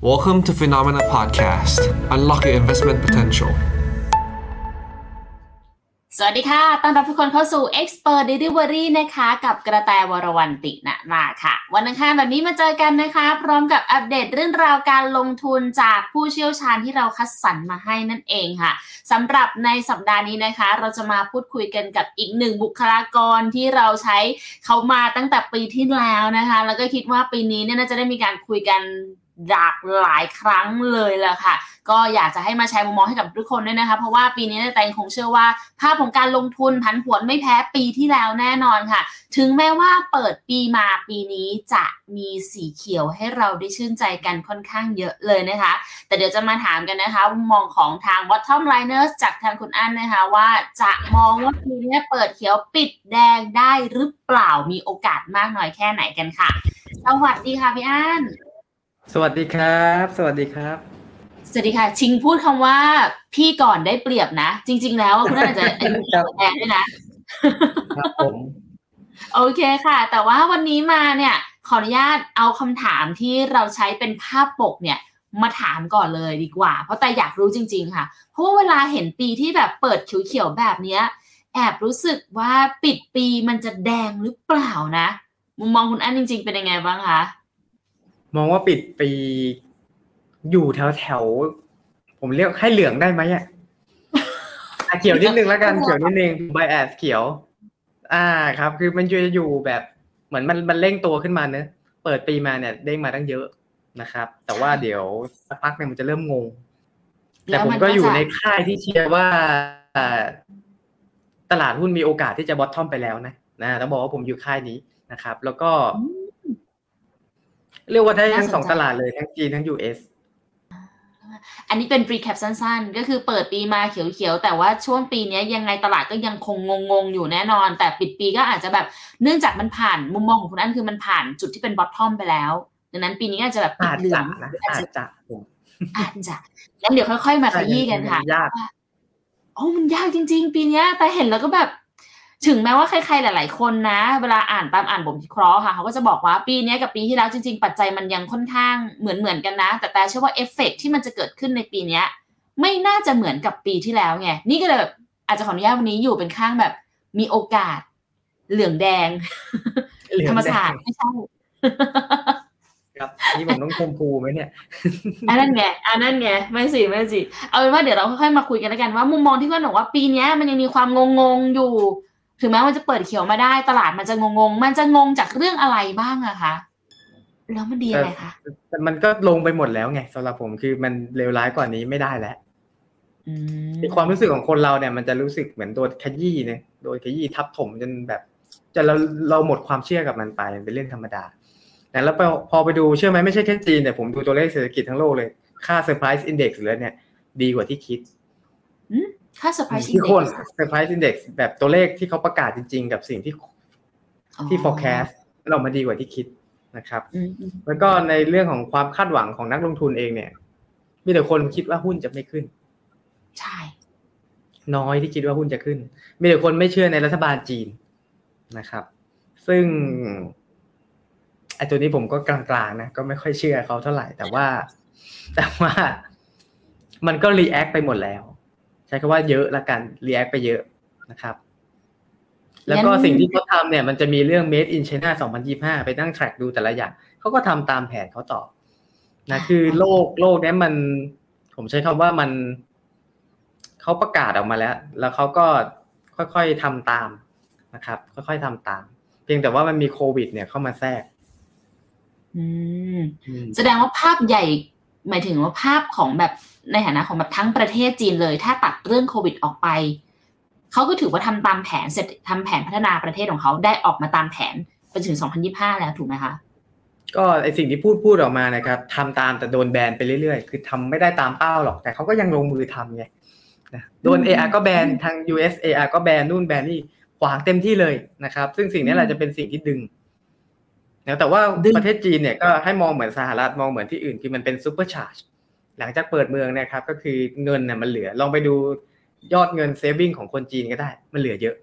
Welcome to Phenomena Podcast. Unlock your investment potential. สวัสดีค่ะ ต้อนรับทุกคนเข้าสู่ Expert Delivery นะคะ กับกระแตวรวันตินะมาค่ะ วันอังคารแบบนี้มาเจอกันนะคะ พร้อมกับอัปเดตเรื่องราวการลงทุนจากผู้เชี่ยวชาญที่เราคัดสรรมาให้นั่นเองค่ะสำหรับในสัปดาห์นี้นะคะ เราจะมาพูดคุยกันกับอีกหนึ่งบุคลากรที่เราใช้เขามาตั้งแต่ปีที่แล้วนะคะ แล้วก็คิดว่าปีนี้เนี่ยน่าจะได้มีการคุยกัน หลากหลายครั้งเลยแหละค่ะ ก็อยากจะให้มาแชร์มุมมองให้กับทุกคนด้วยนะคะ เพราะว่าปีนี้แตงคงเชื่อว่า ภาพของการลงทุนผันผวนไม่แพ้ปีที่แล้วแน่นอนค่ะ ถึงแม้ว่าเปิดปีมาปีนี้จะมีสีเขียวให้เราได้ชื่นใจกันค่อนข้างเยอะเลยนะคะ แต่เดี๋ยวจะมาถามกันนะคะมุมมองของทาง bottom liners จากทางคุณอั้นนะคะว่าจะมองว่าปีนี้เปิดเขียวปิดแดงได้หรือเปล่ามีโอกาสมากน้อยแค่ไหนกันค่ะ สวัสดีค่ะพี่อั้น สวัสดีครับ สวัสดีครับ สวัสดีค่ะ ชิงพูดคำว่าพี่ก่อนได้เปรียบนะ จริง ๆ แล้วคุณน่าจะอายุแทนด้วยนะ ครับผม โอเคค่ะ แต่ว่าวันนี้มาเนี่ย ขออนุญาตเอาคำถามที่เราใช้เป็นภาพปกเนี่ย มาถามก่อนเลยดีกว่า เพราะแต่อยากรู้จริง ๆ ค่ะ เพราะว่าเวลาเห็นปีที่แบบเปิดเขียวๆแบบเนี้ย แอบรู้สึกว่าปิดปีมันจะแดงหรือเปล่านะ มุมมองคุณอันจริง ๆ เป็นยังไงบ้างคะ มองว่าปิดปีอยู่แถวแถวๆผมเรียกให้เหลืองได้ไหมอะอะเขียวนิดนึงแล้วกันเขียวนิดนึงใบแอสเขียว อ่าครับ คือมันจะอยู่แบบเหมือนมันมันเร่งตัวขึ้นมาเนอะเปิดปีมาเนี่ยเด้งมาตั้งเยอะนะครับ แต่ว่าเดี๋ยวสักพักเนี่ยมันจะเริ่มงง แต่ผมก็อยู่ในค่ายที่เชียร์ว่าอ่าตลาดหุ้นมีโอกาสที่จะบอททอมไปแล้วนะนะต้องบอกว่าผมอยู่ค่ายนี้นะครับ แล้วก็ เรียกว่าได้ทั้งสองตลาดเลยทั้งจีนทั้ง US อันนี้เป็น recap สั้น ๆ ก็คือเปิดปีมาเขียว ๆ แต่ว่าช่วงปีนี้ยังไงตลาดก็ยังคงงง ๆ อยู่แน่นอน แต่ปิดปีก็อาจจะแบบเนื่องจากมันผ่านมุมมองของคุณอันคือมันผ่านจุดที่เป็น bottom ไปแล้ว ดังนั้นปีนี้อาจจะแบบปิดอาจเหลือจะงนะอาจอาจจะจะผมอาจจะงั้นเดี๋ยวค่อย ๆ มาขยี้กันค่ะยากว่าโอ้มันยากจริง ๆ ปีเนี้ยแต่เห็นแล้วก็แบบ ถึงแม้ว่าใครๆหลาย ๆ คนนะ เวลาอ่านตามอ่านบทวิเคราะห์ค่ะเขาก็จะบอกว่าปีเนี้ยกับปีที่แล้วจริง ๆ ปัจจัยมันยังค่อนข้างเหมือนเหมือนๆกันนะ แต่แต่เชื่อว่าเอฟเฟกต์ที่มันจะเกิดขึ้นในปีเนี้ยไม่น่าจะเหมือนกับปีที่แล้วไงนี่ก็เลยแบบอาจจะขออนุญาตวันนี้อยู่เป็นข้างแบบ มีโอกาส เหลืองแดงเหลืองธรรมศาสตแดร์งไม่ใช่ครับนี่ผมต้องชมพูไหมเนี่ยอันนั้นไงอันนั้นไงไม่สิไม่สิเอาเป็นว่าเดี๋ยวเราค่อยๆมาคุยกันแล้วกันว่ามุมมองที่เพื่อนบอกว่าปีเนี้ยมันยังมีความงงๆอยู่ ถึงแม้มันจะเปิดเขียวมาได้ตลาดมันจะงงๆ มันจะงงจากเรื่องอะไรบ้างอะคะแล้วมันดีอะไรคะแต่มันก็ลงไปหมดแล้วไงสำหรับผมคือมันเลวร้ายกว่านี้ไม่ได้แล้วอืมในความรู้สึกของคนเราเนี่ย มันจะรู้สึกเหมือนโดนขยี้เนี่ยโดนขยี้ทับถมจนแบบจะเราเราหมดความเชื่อกับมันไปมันเป็นเรื่องธรรมดาแต่แล้วพอพอไปดูเชื่อไหมไม่ใช่แค่จีนแต่ผมดูตัวเลขเศรษฐกิจทั้งโลกเลย ค่า surprise index เลยเนี่ย ดีกว่าที่คิด ค่าเซอร์ไพรส์ที่คน surprise index แบบตัวเลขที่เขาประกาศจริง ๆ กับสิ่งที่ที่ forecast มันออกมาดีกว่าที่คิดนะครับอืมอืมแล้วก็ในเรื่องของความคาดหวังของนักลงทุนเองเนี่ย มีแต่คนคิดว่าหุ้นจะไม่ขึ้น ใช่ น้อยที่คิดว่าหุ้นจะขึ้น มีแต่คนไม่เชื่อในรัฐบาลจีนนะครับ ซึ่งไอ้ตัวนี้ผมก็กลางๆนะก็ไม่ค่อยเชื่อเขาเท่าไหร่ แต่ว่า แต่ว่า มันก็ react ไปหมดแล้ว ใช้คำว่าเยอะละกัน react ไปเยอะนะครับ แล้วก็สิ่งที่เขาทำเนี่ย มันจะมีเรื่อง made in China 2025 ไปนั่ง track ดูแต่ละอย่างเขาก็ทำตามแผนเขาต่อนะคือโลกโลกเนี้ยมัน ผมใช้คำว่ามันเขาประกาศออกมาแล้ว แล้วเขาก็ค่อยๆทำตามนะครับ ค่อยๆทำตาม เพียงแต่ว่ามันมีโควิด เนี่ยเข้ามาแทรกอืมอืมแสดงว่าภาพใหญ่ หมายถึงว่าภาพของแบบ ในฐานะของแบบทั้งประเทศจีนเลย ถ้าตัดเรื่องโควิดออกไป เขาก็ถือว่าทำตามแผนเสร็จทำแผนพัฒนาประเทศของเขาได้ออกมาตามแผนไปถึง 2025 แล้วถูกไหมคะก็ไอ้สิ่งที่พูดพูดออกมานะครับทำตามแต่โดนแบนไปเรื่อยๆ คือทำไม่ได้ตามเป้าหรอก แต่เขาก็ยังลงมือทำไงนะโดนอืม AR ก็แบนทาง US AR ก็แบนนู่นแบนนี่ขวางเต็มที่เลยนะครับ ซึ่งสิ่งนี้แหละจะเป็นสิ่งที่ดึงนะแต่ว่าดึงประเทศจีนเนี่ยก็ให้มองเหมือนสหรัฐมองเหมือนที่อื่นคือมันเป็น supercharge หลังจากเปิดเมืองนะครับ ก็คือเงินน่ะมันเหลือ ลองไปดูยอดเงิน saving ของคนจีนก็ได้ มันเหลือเยอะ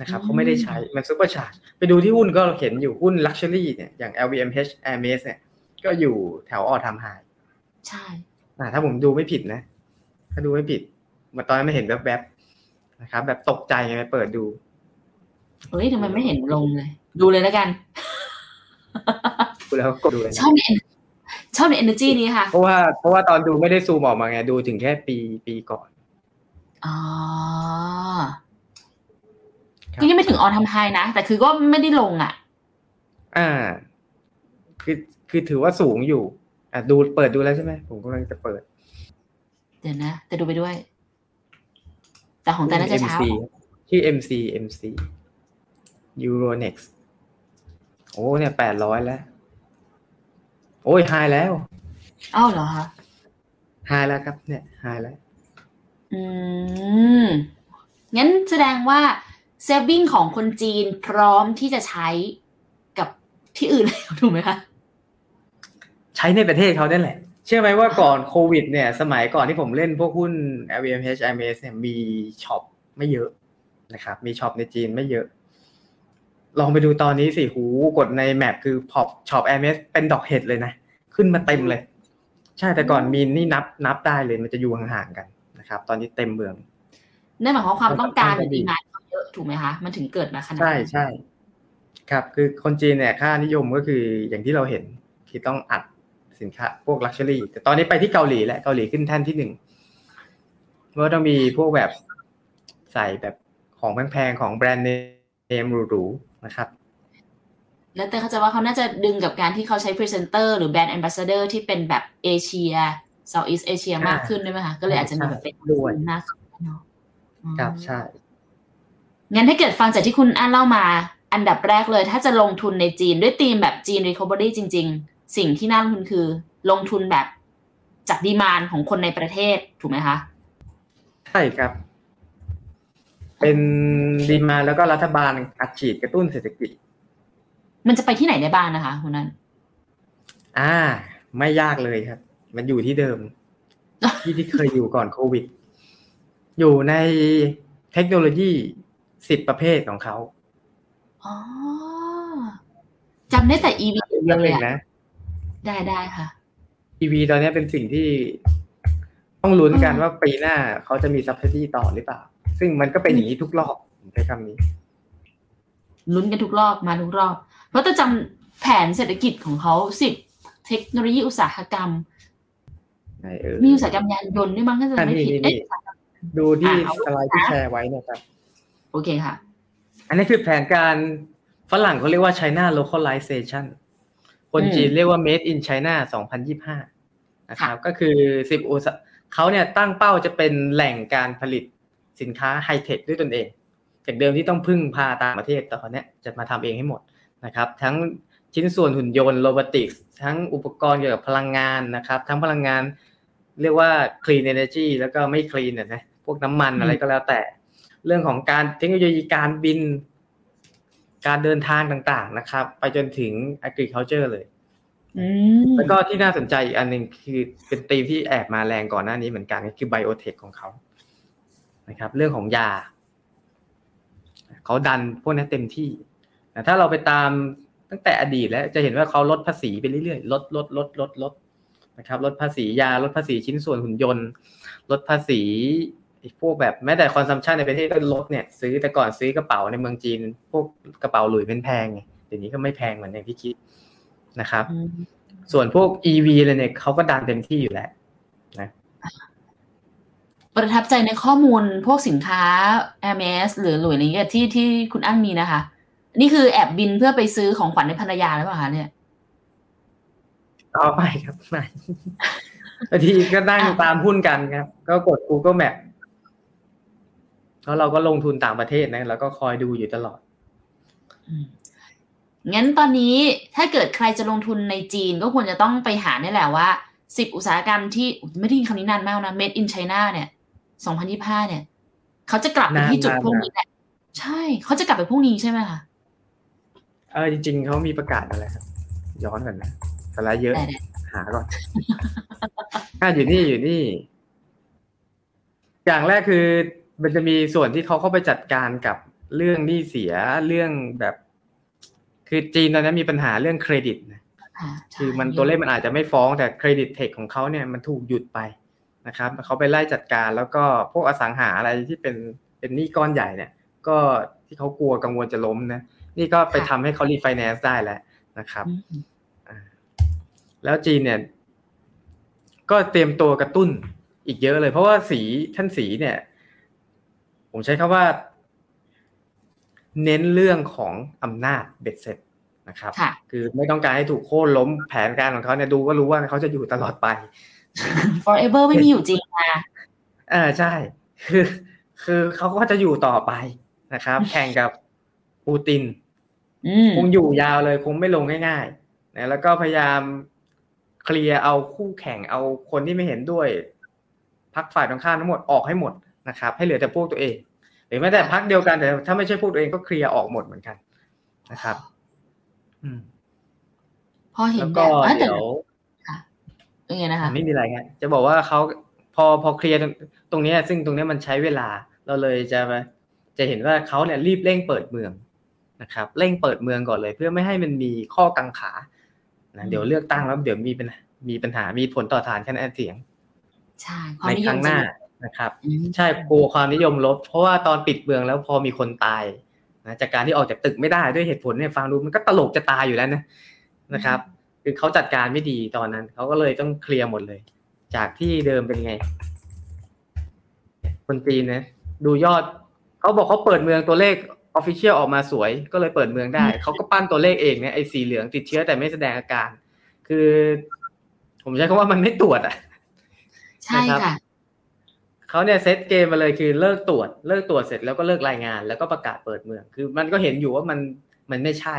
นะครับเขาไม่ได้ใช้มัน supercharge ไปดูที่หุ้นก็เห็นอยู่หุ้น luxury เนี่ยอย่าง LVMH Hermes เนี่ย ก็อยู่แถว all time high ใช่อ่าถ้าผมดูไม่ผิดนะ ถ้าดูไม่ผิดเมาตอนนั้นไม่เห็นแวบๆนะครับ แบบตกใจไงไปเปิดดูเฮ้ยทำไมไม่เห็นลงเลย ดูเลยแล้วกันดูแล้วก็กดดูเลยชนะอบใน en- ชอบใน energy นี้ค่ะ เพราะว่าเพราะว่าตอนดูไม่ได้ซูมออกมาไงดูถึงแค่ปีปีก่อน อ๋อครับก็ยังไม่ถึงออนทำไฮนะ แต่คือก็ไม่ได้ลงอะ อ่า คือคือถือว่าสูงอยู่ อะดูเปิดดูแล้วใช่ไหมผมกำลังจะเปิด เดี๋ยวนะแต่ดูไปด้วย แต่ของแต่น่าจะเช้า MC ชื่อ MC MC Euronext โอ้เนี่ยแปดร้อยแล้ว โอ้ย high แล้วอ้าวเหรอคะ high แล้วครับ เนี่ย high แล้ว อืม งั้นแสดงว่า saving ของคนจีนพร้อมที่จะใช้กับที่อื่นแล้วถูกไหมคะ ใช้ในประเทศเขาเนี่ยแหละ เชื่อไหมว่าก่อนโควิด เนี่ย สมัยก่อนที่ผมเล่นพวกหุ้น LVMH IMS เนี่ยมีช็อปไม่เยอะนะครับ มี shop ในจีนไม่เยอะ ลองไปดูตอนนี้สิหูกดใน map คือพอช็อป IMS เป็นดอกเห็ดเลยนะ ขึ้นมาเต็มเลย ใช่แต่ก่อนมีนนี่นับนับได้เลยมันจะอยู่ห่างๆกันนะครับ ตอนนี้เต็มเมืองนั่นหมายความว่าความต้องการหมัรืนอก็ดี demand เขาเยอะถูกไหมคะมันถึงเกิดมาขนาดใช่นั้นใช่ครับ คือคนจีนเนี่ยค่านิยมก็คืออย่างที่เราเห็นที่ต้องอัดสินค้าพวก luxury แต่ตอนนี้ไปที่เกาหลีแล้วเกาหลีขึ้นแท่นที่หนึ่งเมื่อต้องมีพวกแบบใส่แบบของแพงๆของแบรนด์เนมหรูๆนะครับ แล้วแต่เขาจะว่าเขาน่าจะดึงกับการที่เขาใช้พรีเซนเตอร์หรือ brand ambassador ที่เป็นแบบเอเชีย Southeast Asia มากขึ้นด้วยไหมคะ ก็เลยอาจจะมีแบบเป็นด้วยมากขึ้นเนาะอืมครับใช่ งั้นถ้าเกิดฟังจากที่คุณอ่านเล่ามา อันดับแรกเลย ถ้าจะลงทุนในจีนด้วยธีมแบบจีน Recovery จริง ๆ สิ่งที่น่าลงทุนคือ ลงทุนแบบจากดีมานของคนในประเทศถูกไหมคะ ใช่ครับ เป็นดีมาแล้วก็รัฐบาลอัดฉีดกระตุ้นเศรษฐกิจ มันจะไปที่ไหนได้บ้างนะคะคุณนันอ่า ไม่ยากเลยครับ มันอยู่ที่เดิม ที่ที่เคยอยู่ก่อนโควิด อยู่ในเทคโนโลยีสิบประเภทของเขาอ๋อจำได้แต่ EV เดีเรื่ยอวงเลหยนึ่งอะนะ ได้ได้ค่ะ EV ตอนนี้เป็นสิ่งที่ต้องลุ้นกันว่าปีหน้าเขาจะมี subsidy ต่อหรือเปล่า ซึ่งมันก็เป็นอย่างนี้ทุกรอบผมใช้คำนี้ ลุ้นกันทุกรอบมาทุกรอบ เพราะจะจำแผนเศรษฐกิจของเขาสิบเทคโนโลยีอุตสาหกรรมไหนเออมีอุตสาหกรรมยานยนต์ด้วยมั้งถ้าจะอะไม่นี่ผิดนี่เอ๊ะนี่ดูที่อะเอาสไลด์ที่แชร์ไว้เนะครับ โอเคค่ะ อันนี้คือแผนการฝรั่งเขาเรียกว่า China localization คนอืมจีนเรียกว่า made in China 2025 นะครับ ก็คือสิบอุตสาเขาเนี่ยตั้งเป้าจะเป็นแหล่งการผลิตสินค้าไฮเทคด้วยตนเอง จากเดิมที่ต้องพึ่งพาต่างประเทศแต่ตอนเนี้ยจะมาทำเองให้หมด นะครับ ทั้งชิ้นส่วนหุ่นยนต์โรบอติกส์ทั้งอุปกรณ์เกี่ยวกับพลังงานนะครับ ทั้งพลังงานเรียกว่า clean energy แล้วก็ไม่ clean นะนะพวกน้ำมันอะไรก็แล้วแต่ เรื่องของการเทคโนโลยีการบิน การเดินทางต่างๆนะครับ ไปจนถึง agriculture เลยอืมแล้วก็ที่น่าสนใจอีกอันหนึ่งคือเป็นธีมที่แอบมาแรงก่อนหน้านี้เหมือนกันก็คือไบโอเทคของเขานะครับ เรื่องของยา เขาดันพวกนี้เต็มที่ แต่ถ้าเราไปตามตั้งแต่อดีตแล้วจะเห็นว่าเขาลดภาษีไปเรื่อยๆลดลดลดลดลดนะครับลดภาษียาลดภาษีชิ้นส่วนหุ่นยนต์ ลดภาษีไอ้พวกแบบแม้แต่คอนซัมชันในประเทศก็ลดเนี่ยซื้อแต่ก่อนซื้อกระเป๋าในเมืองจีน พวกกระเป๋าหลุยเป็นแพงไงเดี๋ยวนี้ก็ไม่แพงเหมือนอย่างที่คิดนะครับอืมส่วนพวก EV อะไรเนี่ยเขาก็ดันเต็มที่อยู่แล้วประทับใจในข้อมูลพวกสินค้า MS หรือหลุยอะไรเงี้ยที่ที่คุณอั้นมีนะคะ นี่คือแอบบินเพื่อไปซื้อของขวัญให้ภรรยาหรือเปล่าคะเนี่ยอ๋อไม่ครับไม่บางทีก็นั่งอะตามหุ้นกันครับ ก็กด Google Map แล้วเราก็ลงทุนต่างประเทศนะแล้วก็คอยดูอยู่ตลอดอืมงั้นตอนนี้ถ้าเกิดใครจะลงทุนในจีนก็ควรจะต้องไปหาเนี่ยแหละว่าสิบอุตสาหกรรมที่อุ๊ยไม่ได้ยินคำนี้นานมากนะ made in China เนี่ยสองพันยี่ห้าเนี่ย เขาจะกลับไปที่จุดนานๆพวกนี้แหละ ใช่ เขาจะกลับไปพวกนี้ใช่ไหมคะเออจริง ๆเขามีประกาศอะไรครับ ย้อนก่อนนะสไลด์เยอะได้ได้หาก่อนอ่าอยู่นี่อยู่นี่ อย่างแรกคือ มันจะมีส่วนที่เขาเข้าไปจัดการกับเรื่องหนี้เสียเรื่องแบบ คือจีนตอนนี้มีปัญหาเรื่องเครดิตนะค่ะคือมันตัวเลขมันอาจจะไม่ฟ้องแต่ credit tech ของเขาเนี่ยมันถูกหยุดไปนะครับเขาไปไล่จัดการแล้วก็พวกอสังหาอะไรที่เป็นเป็นหนี้ก้อนใหญ่เนี่ย ก็ที่เขากลัวกังวลจะล้มนะ นี่ก็ไปทำให้เขารีไฟแนนซ์ได้แล้วนะครับอืมอ่าแล้วจีนเนี่ย ก็เตรียมตัวกระตุ้นอีกเยอะเลย เพราะว่าสีท่านสีเนี่ย ผมใช้คำว่า เน้นเรื่องของอำนาจเบ็ดเสร็จนะครับค่ะคือไม่ต้องการให้ถูกโค่นล้มแผนการของเขาเนี่ยดูก็รู้ว่าเขาจะอยู่ตลอดไป forever ไม่มีอยู่จริงนะเออใช่ คือ คือเขาก็จะอยู่ต่อไปนะครับ แข่งกับ ปูตินอืมคงอยู่ยาวเลยคงไม่ลงง่ายๆนะแล้วก็พยายามเคลียร์เอาคู่แข่งเอาคนที่ไม่เห็นด้วยพักฝ่ายตรงข้ามทั้งหมดออกให้หมดนะครับ ให้เหลือแต่พวกตัวเอง หรือแม้แต่พักเดียวกันแต่ถ้าไม่ใช่พวกตัวเองก็เคลียร์ออกหมดเหมือนกันนะครับ อืมพอเห็นแล้วแบก็บอะแต่เดี๋ยวเป็นไงนะคะไม่มีอะไรครับจะบอกว่าเขาพอพอเคลียร์ตรงเนี้ยซึ่งตรงเนี้ยมันใช้เวลา เราเลยจะจะเห็นว่าเขาเนี่ยรีบเร่งเปิดเมือง นะครับเร่งเปิดเมืองก่อนเลย เพื่อไม่ให้มันมีข้อกังขานะเดี๋ยวเลือกตั้งแล้วเดี๋ยวมีปัญหามีปัญหามีผลต่อฐานคะแนนเสียงใช่ความในนิคยรั้มงหจะน้าลดนะครับอืมใช่กลัวความนิยมลด เพราะว่าตอนปิดเมืองแล้วพอมีคนตายนะจากการที่ออกจากตึกไม่ได้ด้วยเหตุผลเนี่ยฟังดูมันก็ตลกจะตายอยู่แล้วนะนะครับ คือเขาจัดการไม่ดีตอนนั้นเขาก็เลยต้อง clear หมดเลย จากที่เดิมเป็นไง คนจีนนะดูยอดเขาบอกเขาเปิดเมืองตัวเลข official ออกมาสวยก็เลยเปิดเมืองได้ เขาก็ปั้นตัวเลขเองเนี่ยไอ้สีเหลืองติดเชื้อแต่ไม่แสดงอาการ คือ ผมใช้คำว่ามันไม่ตรวจอะ ใช่นะครับค่ะเขาเนี่ยเซตเกมมาเลยคือเลิกตรวจ เลิกตรวจเสร็จแล้วก็เลิกรายงาน แล้วก็ประกาศเปิดเมือง คือมันก็เห็นอยู่ว่ามันมันไม่ใช่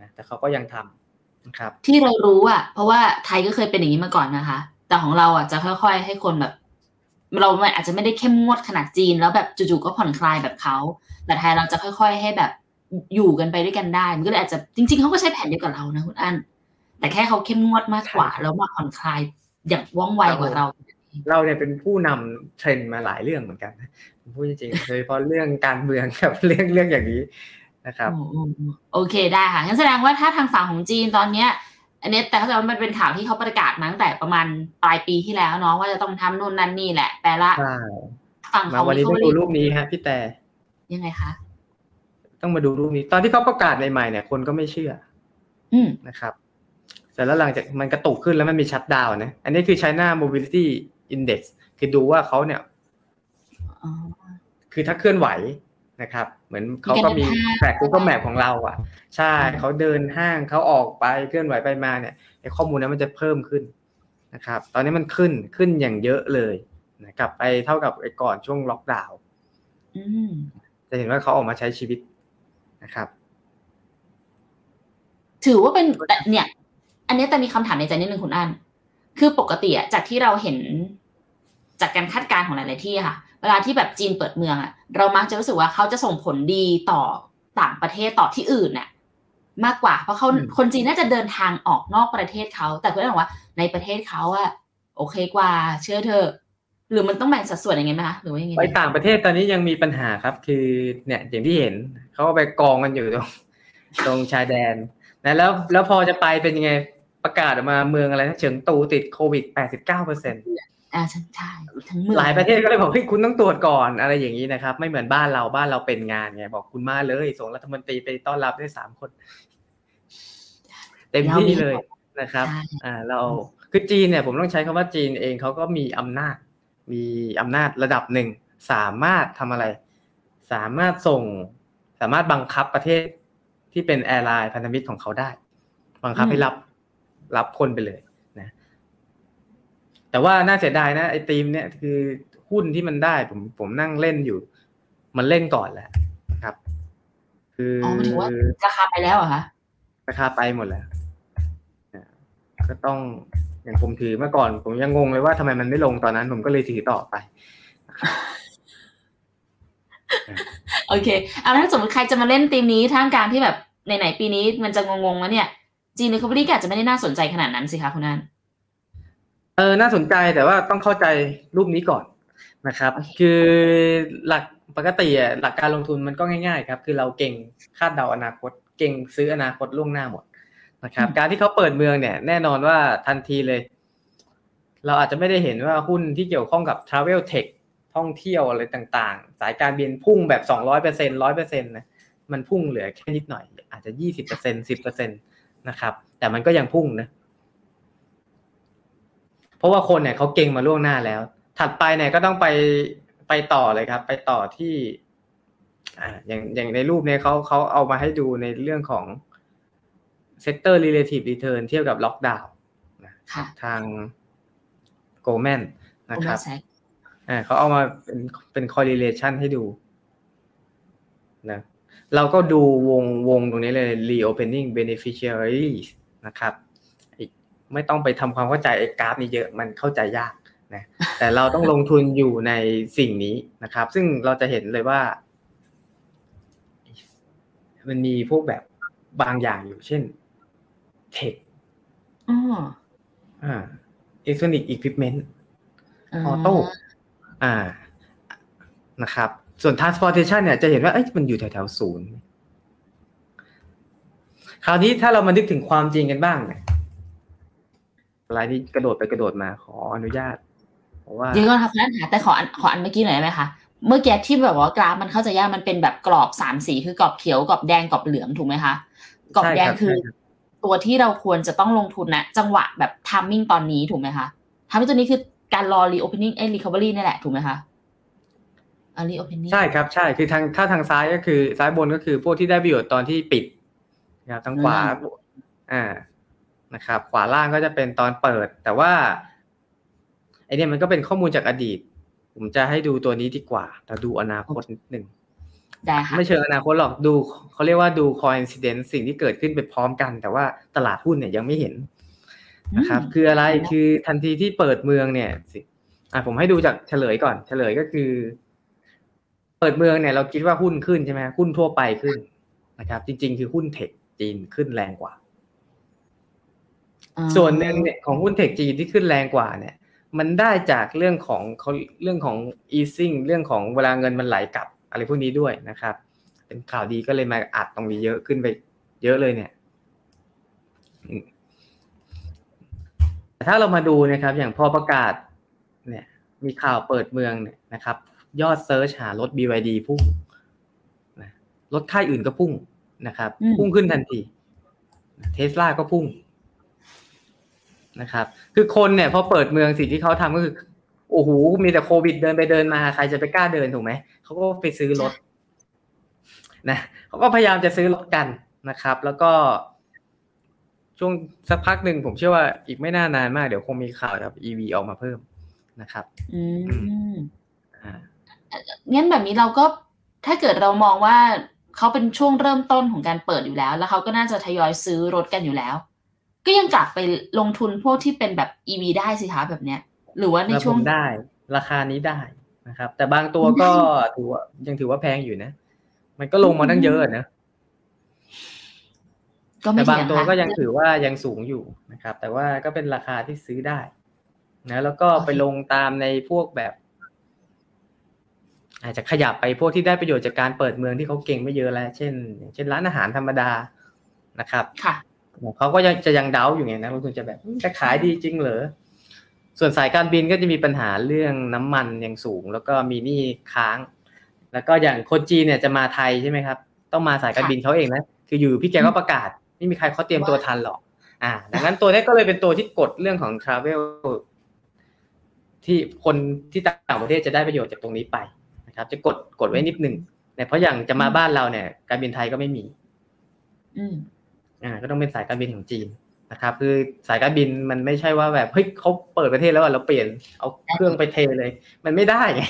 นะแต่เขาก็ยังทำนะครับ ที่เรารู้อะ เพราะว่าไทยก็เคยเป็นอย่างนี้มาก่อนนะคะ แต่ของเราอะจะค่อย ๆ ให้คนแบบ เราอาจจะไม่ได้เข้มงวดขนาดจีน แล้วแบบจู่ๆก็ผ่อนคลายแบบเขาแต่ไทยเราจะค่อย ๆ ให้แบบอยู่กันไปด้วยกันได้ มันก็เลยอาจจะจริง ๆเขาก็ใช้แผนเดียวกับเรานะคุณอันแต่แค่เขาเข้มงวดมากกว่าใช่แล้วมาผ่อนคลายอย่างว่องไวกว่าเรา เราเนี่ยเป็นผู้นำเทรนด์มาหลายเรื่องเหมือนกันนะผมพูดจริงๆโดยเฉพาะเรื่องการเมืองกับเรื่องเรื่องอย่างนี้นะครับโอ้โอ้โอ้โอเคได้ค่ะงั้นแสดงว่าถ้าทางฝั่งของจีนตอนเนี้ย อันเนี้ยแต่เข้าใจว่ามันเป็นข่าวที่เขาประกาศมาตั้งแต่ประมาณปลายปีที่แล้วเนาะว่าจะต้องทำนู่นนั่นนี่แหละ แปลละใช่ฝั่งมาเขาวันนี้เขาต้องดูรูปนี้ฮะพี่แต่ยังไงคะต้องมาดูรูปนี้ ตอนที่เขาประกาศใหม่ๆเนี่ยคนก็ไม่เชื่อ อืมนะครับแต่แล้วหลังจากมันกระตุกขึ้นแล้วมันมีชัดดาวน์นะอันนี้คือ China Mobility Index คือดูว่าเขาเนี่ยอ๋อคือถ้าเคลื่อนไหว นะครับ เหมือนเขาก็มีมีการเดินห้างแทร็ก Google Map ของเรา อะ ใช่อืมเขาเดินห้างเขาออกไปเคลื่อนไหวไปมาเนี่ยไอ้ข้อมูลนั้นมันจะเพิ่มขึ้นนะครับ ตอนนี้มันขึ้นขึ้นอย่างเยอะเลยนะกลับไปเท่ากับไอ้ก่อนช่วงล็อกดาวน์อืมจะเห็นว่าเขาออกมาใช้ชีวิตนะครับ ถือว่าเป็นแต่เนี่ย อันเนี้ยแต่มีคำถามในใจนิดนึงคุณอันคือปกติอะจากที่เราเห็นจากการคาดการณ์ของหลาย ๆ ที่อะค่ะ เวลาที่แบบจีนเปิดเมืองอะเรามักจะรู้สึกว่าเขาจะส่งผลดีต่อต่างประเทศต่อที่อื่นน่ะมากกว่าเพราะเขาอืมคนจีนน่าจะเดินทางออกนอกประเทศเขา แต่คุณอันบอกว่าในประเทศเขาอะโอเคกว่า เชื่อเธอะหรือมันต้องแบ่งสัดส่วนยังไงไหมคะหรือว่ายังไงไปต่างประเทศตอนนี้ยังมีปัญหาครับ คือเนี่ยอย่างที่เห็นเขาก็ไปกองกันอยู่ตรงตรงชายแดนนะแล้วแล้วพอจะไปเป็นยังไงประกาศออกมาเมืองอะไรนะเฉิงตูติดโควิด89เปอร์เซ็น อ่าใช่ใช่ทั้งเมืองหลายประเทศก็เลยบอกเฮ้ยคุณต้องตรวจก่อนอะไรอย่างนี้นะครับ ไม่เหมือนบ้านเราบ้านเราเป็นงานไงบอกคุณมาเลยส่งรัฐมนตรีไปต้อนรับได้สามคนเต็มที่เลยนะครับใช่อ่าเราคือจีนเนี่ยผมต้องใช้คำว่าจีนเองเขาก็มีอำนาจ มีอำนาจระดับหนึ่งสามารถทำอะไร สามารถส่ง สามารถบังคับประเทศที่เป็นแอร์ไลน์พันธมิตรของเขาได้ บังคับให้รับรับคนไปเลยนะ แต่ว่าน่าเสียดายนะไอ้ทีมเนี่ยคือหุ้นที่มันได้ผมผมนั่งเล่นอยู่ มันเล่นก่อนแล้วนะครับ คืออ๋ออหมายถึงว่าราคาไปแล้วเหรอคะราคาไปหมดแล้วอ่าก็ต้องอย่างผมถือเมื่อก่อน ผมยังงงเลยว่าทำไมมันไม่ลงตอนนั้น ผมก็เลยถือต่อไปโอเคเอาถ้าสมมติใครจะมาเล่นทีมนี้ท่ามกลางที่แบบไหนๆปีนี้มันจะงงๆแล้วเนี่ยจีนในคอมพานีก็อาจจะไม่ได้น่าสนใจขนาดนั้นสิคะคุณนัน เออน่าสนใจแต่ว่าต้องเข้าใจรูปนี้ก่อนนะครับโอเคคือหลักปกติอะหลักการลงทุนมันก็ง่ายๆครับ คือเราเก่งคาดเดาอนาคต เก่งซื้ออนาคตล่วงหน้าหมดนะครับ การที่เขาเปิดเมืองเนี่ย แน่นอนว่าทันทีเลย เราอาจจะไม่ได้เห็นว่าหุ้นที่เกี่ยวข้องกับ Travel Tech ท่องเที่ยวอะไรต่างๆ สายการบินพุ่งแบบสองร้อยเปอร์เซ็นร้อยเปอร์เซ็นต์นะมันพุ่งเหลือแค่นิดหน่อย อาจจะยี่สิบเปอร์เซ็นสิบเปอร์เซ็นตนะครับ แต่มันก็ยังพุ่งนะเพ ราะว่าคนเนี่ยเขาเก่งมาล่วงหน้าแล้ว ถัดไปเนี่ยก็ต้องไปไปต่อเลยครับ ไปต่อที่อ่าอย่างอย่างในรูปเนี่ยเขาเขาเอามาให้ดูในเรื่องของ sector relative return เทียบกับล็อกดาวน์นะค่ะทาง Goldman นะครับ Goldman Sachs อ่าเขาเอามาเป็นเป็น correlation ให้ดูนะเราก็ดูวงวงตรงนี้เลย reopening beneficiaries นะครับอีก ไม่ต้องไปทำความเข้าใจไอ้กราฟนี้เยอะมันเข้าใจยากนะแต่เราต้องลงทุนอยู่ในสิ่งนี้นะครับ ซึ่งเราจะเห็นเลยว่า มันมีพวกแบบบางอย่างอยู่ เช่น tech อ๋ออ่า electronic equipment อออโต้อ่านะครับ ส่วน transportation เนี่ยจะเห็นว่าเอ้ยมันอยู่แถวๆศูนย์คราวนี้ถ้าเรามานึกถึงความจริงกันบ้างเนี่ย รายนี้กระโดดไปกระโดดมาขออนุญาตเพราะว่าเดี๋ยวก่อนค่ะคุณนันหาแต่ขออันขออันเมื่อกี้หน่อยได้ไหมคะเมื่อกี้ที่แบบว่ากราฟมันเข้าใจยากมันเป็นแบบกรอบสามสีคือกรอบเขียวกรอบแดงกรอบเหลืองถูกไหมคะกรอบแดงใช่ครับคือใช่ครับตัวที่เราควรจะต้องลงทุนนะจังหวะแบบ timing ตอนนี้ถูกไหมคะ timing ตัวนี้คือการรอ reopening เอ้ย recovery นี่แหละถูกไหมคะอ่า reopening ใช่ครับใช่คือทางถ้าทางซ้ายก็คือซ้ายบนก็คือพวกที่ได้ประโยชน์ตอนที่ปิดนะครับทางขวาอ่า นะครับ ขวาล่างก็จะเป็นตอนเปิด แต่ว่าไอเนี่ยมันก็เป็นข้อมูลจากอดีต ผมจะให้ดูตัวนี้ดีกว่า แต่ดูอนาคตนิดหนึ่งได้ค่ะไม่เชิงอนาคตหรอกดูเขาเรียกว่าดู coincidence สิ่งที่เกิดขึ้นไปพร้อมกัน แต่ว่าตลาดหุ้นเนี่ยยังไม่เห็นนะครับอืมคืออะไรคือทันทีที่เปิดเมืองเนี่ยสิอะผมให้ดูจากเฉลยก่อน เฉลยก็คือ เปิดเมืองเนี่ยเราคิดว่าหุ้นขึ้นใช่ไหมหุ้นทั่วไปขึ้นนะครับ จริง ๆ คือหุ้นเทคจีนขึ้นแรงกว่าอ่า ส่วนหนึ่งเนี่ยของหุ้นเทคจีนที่ขึ้นแรงกว่าเนี่ย มันได้จากเรื่องของเขาเรื่องของ easing เรื่องของเวลาเงินมันไหลกลับ อะไรพวกนี้ด้วยนะครับ เป็นข่าวดีก็เลยมาอัดตรงนี้เยอะขึ้นไป เยอะเลยเนี่ยอืมแต่ถ้าเรามาดูนะครับ อย่างพอประกาศ เนี่ย มีข่าวเปิดเมืองเนี่ยนะครับ ยอด search หารถ BYD พุ่งนะรถค่ายอื่นก็พุ่งนะครับอืมพุ่งขึ้นทันทีเทสลาก็พุ่ง นะครับ คือคนเนี่ยพอเปิดเมืองสิ่งที่เขาทำก็คือโอ้โหมีแต่โควิดเดินไปเดินมาใครจะไปกล้าเดินถูกไหมเขาก็ไปซื้อรถนะเขาก็พยายามจะซื้อรถกันนะครับ แล้วก็ ช่วงสักพักหนึ่งผมเชื่อว่าอีกไม่น่านานมาก เดี๋ยวคงมีข่าวกับ EV ออกมาเพิ่มนะครับ อืมอ่างั้นแบบนี้เราก็ถ้าเกิดเรามองว่าเขาเป็นช่วงเริ่มต้นของการเปิดอยู่แล้ว แล้วเขาก็น่าจะทยอยซื้อรถกันอยู่แล้ว ก็ยังกลับไปลงทุนพวกที่เป็นแบบ EV ได้สิคะแบบเนี้ย หรือว่าในแล้วช่ผวงมได้ ราคานี้ได้นะครับ แต่บางตัวก็ถือว่ายังถือว่าแพงอยู่นะ มันก็ลงมาตั้งเยอะนะก็ไม่แต่บางเถียงตัวค่ะก็ยังถือว่ายังสูงอยู่นะครับ แต่ว่าก็เป็นราคาที่ซื้อได้นะแล้วก็ไปลงตามในพวกแบบ อาจจะขยับไปพวกที่ได้ประโยชน์จากการเปิดเมืองที่เขาเก่งไม่เยอะแล้ว เช่นอย่างเช่นร้านอาหารธรรมดานะครับ ค่ะ เขาก็ยังจะยังเดาอยู่ไงนะลงทุนจะแบบจะขายดีจริงเหรอส่วนสายการบินก็จะมีปัญหาเรื่องน้ำมันยังสูง แล้วก็มีหนี้ค้าง แล้วก็อย่างคนจีนเนี่ยจะมาไทยใช่ไหมครับ ต้องมาสายการบินเขาเองนะคืออยู่พี่แกก็ประกาศ ไม่มีใครเขาเตรียมตัวทันหรอก อ่า ดังนั้นตัวนี้ก็เลยเป็นตัวที่กดเรื่องของ travel ที่คนที่ต่างประเทศจะได้ประโยชน์จากตรงนี้ไปนะครับ จะกดกดไว้นิดหนึ่งเนี่ยเพราะอย่างจะมาบ้านเราเนี่ย การบินไทยก็ไม่มี อืม อ่าก็ต้องเป็นสายการบินของจีนนะครับคือสายการบินมันไม่ใช่ว่าแบบเฮ้ยเขาเปิดประเทศแล้วอะเราเปลี่ยนเอาเครื่องไปเทเลย มันไม่ได้ไง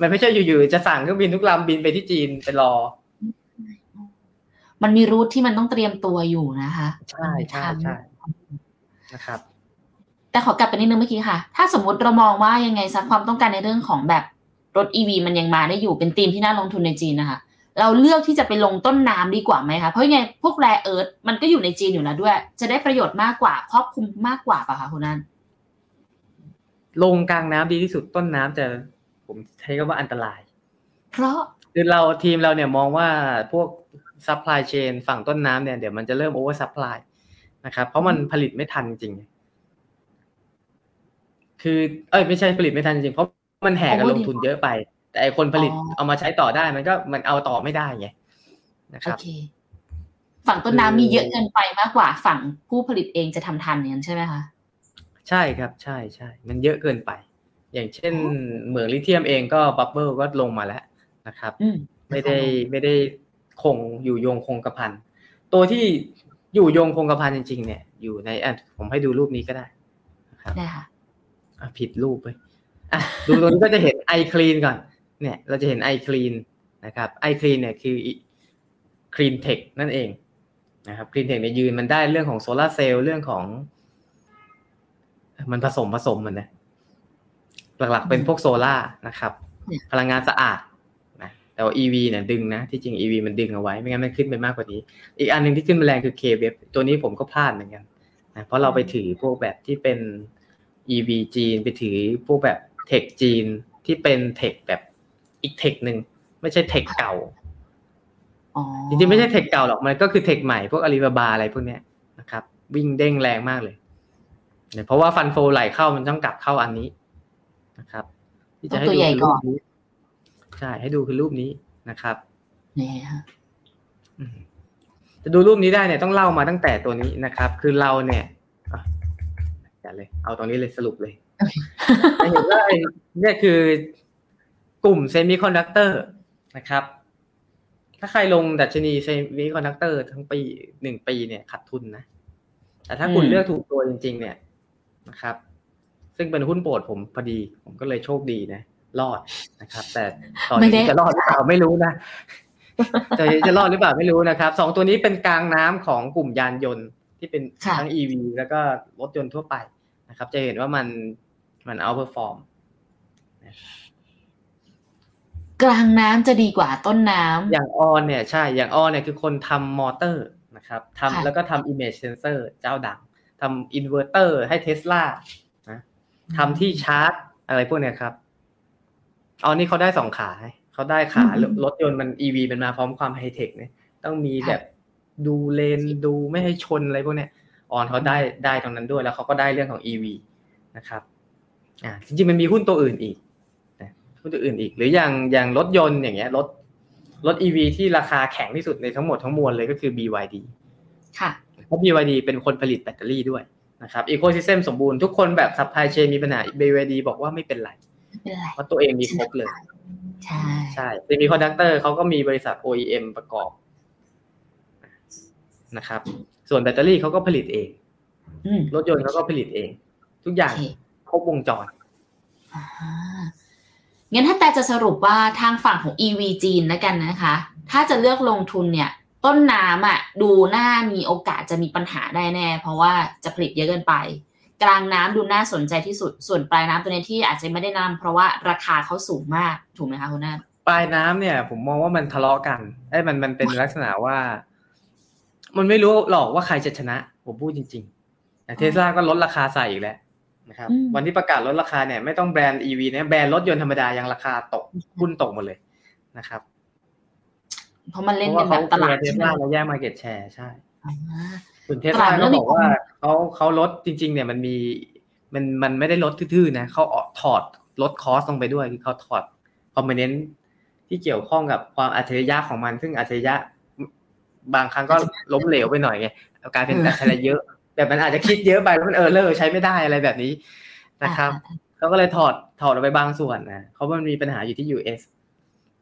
มันไม่ใช่อยู่ๆจะสั่งเครื่องบินทุกลำบินไปที่จีนไปรอ มันมีรูทที่มันต้องเตรียมตัวอยู่นะคะ ใช่ใช่มันมีใช่ทางนะครับ แต่ขอกลับไปนิดนึงเมื่อกี้ค่ะ ถ้าสมมติเรามองว่ายังไงสักความต้องการในเรื่องของแบบรถ EV มันยังมาได้อยู่เป็นธีมที่น่าลงทุนในจีนนะคะ เราเลือกที่จะไปลงต้นน้ำดีกว่าไหมคะ เพราะยังไงพวกแรเอิร์ธมันก็อยู่ในจีนอยู่แล้วด้วย จะได้ประโยชน์มากกว่าครอบคลุมมากกว่าป่ะคะคุณนันลงกลางน้ำดีที่สุดต้นน้ำจะผมใช้คำว่าอันตราย เพราะคือเราทีมเราเนี่ยมองว่าพวก supply chain ฝั่งต้นน้ำเนี่ยเดี๋ยวมันจะเริ่ม oversupply นะครับเพราะมันผลิตไม่ทันจริงๆคือ เอ้ยไม่ใช่ผลิตไม่ทันจริงเพราะมันแห่กันลงทุนเยอะไป แต่ไอ้คนผลิตเอามาใช้ต่อได้มันก็มันเอาต่อไม่ได้ไงนะครับโอเคฝั่งต้นน้ำมีเยอะเกินไปมากกว่า ฝั่งผู้ผลิตเองจะทำทันเนี่ยใช่ไหมคะใช่ครับใช่ใช่มันเยอะเกินไป อย่างเช่นเหมืองลิเธียมเองก็บับเบิลก็ลงมาแล้วนะครับอืมไม่ได้ไม่ได้คงอยู่ยงคงกระพันตัวที่อยู่ยงคงกระพันจริง ๆ เนี่ย อยู่ในอะผมให้ดูรูปนี้ก็ได้นะครับได้ค่ะอะผิดรูปไปอะดูตรงนี้ก็จะเห็นไอคลีนก่อน เนี่ยเราจะเห็นไอคลีนนะครับไอคลีนเนี่ยคือclean tech นั่นเองนะครับ clean tech เนี่ยยืนมันได้เรื่องของโซลาร์เซลล์เรื่องของ มันผสมผสมมันนะหลักๆเป็นพวกโซล่านะครับเนี่ยพลังงานสะอาดนะแต่ว่า EV เนี่ยดึงนะ ที่จริง EV มันดึงเอาไว้ ไม่งั้นมันขึ้นไปมากกว่านี้ อีกอันหนึ่งที่ขึ้นมาแรงคือ KWEB ตัวนี้ผมก็พลาดเหมือนกันนะเพราะเราไปถือพวกแบบที่เป็น EV จีน ไปถือพวกแบบ tech จีนที่เป็น tech แบบ อีกเทคหนึ่งไม่ใช่เทคเก่าอ๋อจริงๆไม่ใช่เทคเก่าหรอกมันก็คือเทคใหม่พวกอาลีบาบาอะไรพวกเนี้ยนะครับ วิ่งเด้งแรงมากเลยเนี่ยเพราะว่าฟันโฟไหลเข้ามันต้องกลับเข้าอันนี้นะครับ ที่จะให้ดูคือรูปนี้ใช่ให้ดูคือรูปนี้นะครับเนี่ยฮะอืมจะดูรูปนี้ได้เนี่ยต้องเล่ามาตั้งแต่ตัวนี้นะครับ คือเราเนี่ยอะจัดเลย เอาตรงนี้เลยสรุปเลยจะเห็นว่าไอ้เนี่ยคือ กลุ่มเซมิคอนดักเตอร์นะครับ ถ้าใครลงดัชนีเซมิคอนดักเตอร์ทั้งปีหนึ่งปีเนี่ยขาดทุนนะ แต่ถ้าคุณเลือกถูกตัวจริง ๆ เนี่ยนะครับ ซึ่งเป็นหุ้นโปรดผมพอดี ผมก็เลยโชคดีนะ รอดนะครับ แต่ตอนนี้จะรอดหรือเปล่าไม่รู้นะจะจะรอดหรือเปล่าไม่รู้นะครับสองตัวนี้เป็นกลางน้ำของกลุ่มยานยนต์ที่เป็นทั้ง EV แล้วก็รถยนต์ทั่วไปนะครับ จะเห็นว่ามันมันเอาเ r อร์ฟอร์ม กลางน้ำจะดีกว่าต้นน้ำอย่าง ON เนี่ยใช่ อย่าง ON เนี่ยคือคนทำมอเตอร์นะครับทำค่ะแล้วก็ทำ image sensor เจ้าดังทำอินเวอร์เตอร์ให้เทสลานะทำที่ชาร์จอะไรพวกเนี้ยครับ ON นี่เขาได้สองขาเขาได้ขารถยนต์มัน EV มันมาพร้อมความไฮเทคเนี่ยต้องมีแบบดูเลนดูไม่ให้ชนอะไรพวกเนี้ย ON เขาได้ได้ตรงนั้นด้วยแล้วเขาก็ได้เรื่องของ EV นะครับอ่าจริงๆมันมีหุ้นตัวอื่นอีกนะ หุ้นตัวอื่นอีก หรืออย่างอย่างรถยนต์อย่างเงี้ยรถรถ EV ที่ราคาแข็งที่สุดในทั้งหมดทั้งมวลเลยก็คือ BYD ค่ะเพราะ BYD เป็นคนผลิตแบตเตอรี่ด้วยนะครับ ecosystem สมบูรณ์ทุกคนแบบ supply chain มีปัญหา BYD บอกว่าไม่เป็นไรไม่เป็นไรเพราะตัวเองมีครบเลย ใช่ใช่เซมิคอนดักเตอร์เขาก็มีบริษัท OEM ประกอบนะครับ ส่วนแบตเตอรี่เขาก็ผลิตเองอืมรถยนต์เขาก็ผลิตเอง ทุกอย่างโอเคครบวงจรอ่า งั้นถ้าแต่จะสรุปว่าทางฝั่งของ EV จีนแล้วกันนะคะ ถ้าจะเลือกลงทุนเนี่ย ต้นน้ำอะดูน่ามีโอกาสจะมีปัญหาได้แน่ เพราะว่าจะผลิตเยอะเกินไป กลางน้ำดูน่าสนใจที่สุด ส่วนปลายน้ำตัวนี้ที่อาจจะไม่ได้นำเพราะว่าราคาเขาสูงมากถูกไหมคะคุณน้าปลายน้ำเนี่ย ผมมองว่ามันทะเลาะกันไอ้มันมันเป็นลักษณะว่า มันไม่รู้หรอกว่าใครจะชนะ ผมพูดจริงๆเทสลาก็ลดราคาใส่อีกแล้ว นะครับวันที่ประกาศลดราคาเนี่ยไม่ต้องแบรนด์ EV เนี่ยแบรนด์รถยนต์ธรรมดายังราคาตกหุ้นตกหมดเลยนะครับ เพราะมันเล่นเพราะกัว่านแบเขาบตลาดเทสใช่ไหมลาแล้วแย่งมาเก็ตแชร์ใช่อ่าส่วนเทสตลาลาดเรื่ก็องบอกว่าเขาเขาลดจริง ๆ เนี่ยมันมีมันมันไม่ได้ลดทื่อๆนะเขาออกถอดลด cost ลงไปด้วยคือเขาถอด component ที่เกี่ยวข้องกับความอัจฉริยะของมัน ซึ่งอัจฉริยะบางครั้งก็ล้มเหลวไปหน่อยไงกลายเป็นอัจฉริยะเยอะ แบบมันอาจจะคิดเยอะไปแล้วมัน error ใช้ไม่ได้อะไรแบบนี้นะครับเขาก็เลยถอดถอดออกไปบางส่วนนะเพราะมันมีปัญหาอยู่ที่ US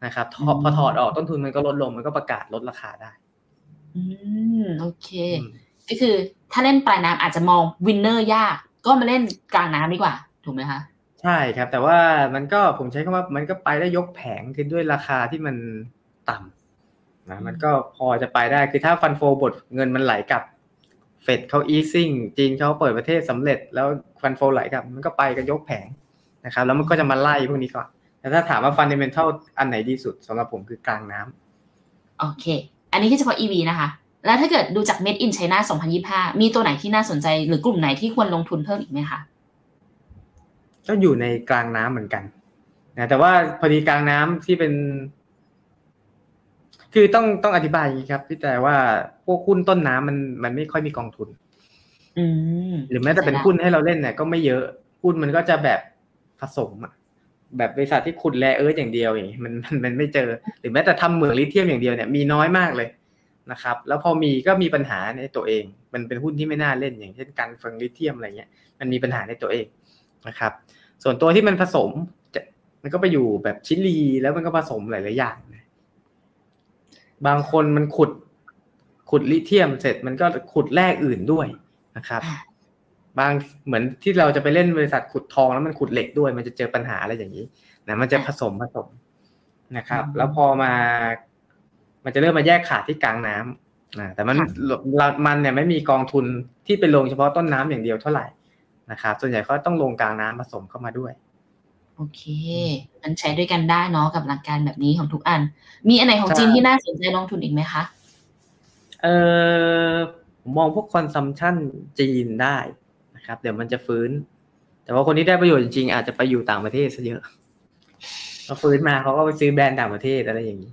นะครับถอดพอถอดออกต้นทุนมันก็ลดลงมันก็ประกาศลดราคาได้ อืมโอเคอืมก็คือถ้าเล่นปลายน้ำอาจจะมอง winner ยาก ก็มาเล่นกลางน้ำดีกว่า ถูกไหมคะใช่ครับ แต่ว่ามันก็ผมใช้คำว่ามันก็ไปได้ยกแผงคือด้วยราคาที่มันต่ำนะมันก็พอจะไปได้คือถ้าฟันโฟบทเงินมันไหลกลับ เฟดเขาอีซิ่งจีนเขาเปิดประเทศสำเร็จ แล้วฟันโฟไหลกลับ มันก็ไปกันยกแผงนะครับแล้วมันก็จะมาไล่พวกนี้ก่อนแต่ถ้าถามว่าฟันเดเมนทัลอันไหนดีสุดสำหรับผมคือกลางน้ำโอเค อันนี้คือเฉพาะ EV นะคะ แล้วถ้าเกิดดูจาก Made in China 2025 มีตัวไหนที่น่าสนใจหรือกลุ่มไหนที่ควรลงทุนเพิ่มอีกไหมคะก็อยู่ในกลางน้ำเหมือนกันนะแต่ว่าพอดีกลางน้ำที่เป็น คือต้องต้องอธิบายอย่างนี้ครับ พี่แต่ว่าพวกหุ้นต้นน้ำมันมันไม่ค่อยมีกองทุน อืมหรือแม้แต่เป็นหุ้นให้เราเล่นเนี่ยก็ไม่เยอะหุ้นมันก็จะแบบผสมอะแบบบริษัทที่ขุดแร่เอิร์ธอย่างเดียวอย่างนี้มันมันมันไม่เจอ หรือแม้แต่ทำเหมืองลิเธียมอย่างเดียวเนี่ยมีน้อยมากเลยนะครับ แล้วพอมีก็มีปัญหาในตัวเอง มันเป็นหุ้นที่ไม่น่าเล่นอย่างเช่นการเฟิงลิเธียมอะไรเงี้ย มันมีปัญหาในตัวเองนะครับ ส่วนตัวที่มันผสมจะมันก็ไปอยู่แบบชิลีแล้วมันก็ผสมหลายๆอย่างนะ บางคนมันขุดขุดลิเธียมเสร็จมันก็ขุดแร่อื่นด้วยนะครับอ่าบางเหมือนที่เราจะไปเล่นบริษัทขุดทองแล้วมันขุดเหล็กด้วย มันจะเจอปัญหาอะไรอย่างนี้นะมันจะผสมผสมนะครับ แล้วพอมา มันจะเริ่มมาแยกขาดที่กลางน้ำนะแต่มันเรามันเนี่ยไม่มีกองทุนที่ไปลงเฉพาะต้นน้ำอย่างเดียวเท่าไหร่นะครับส่วนใหญ่เขาต้องลงกลางน้ำผสมเข้ามาด้วย โอเค มันใช้ด้วยกันได้เนาะกับหลักการแบบนี้ของทุกอัน มีอันไหนของใช่จีนที่น่าสนใจลงทุนอีกไหมคะ เออผมมองพวกคอนซัมชันจีนได้นะครับ เดี๋ยวมันจะฟื้น แต่ว่าคนที่ได้ประโยชน์จริงๆอาจจะไปอยู่ต่างประเทศซะเยอะพอฟื้นมาเขาก็ไปซื้อแบรนด์ต่างประเทศอะไรอย่างนี้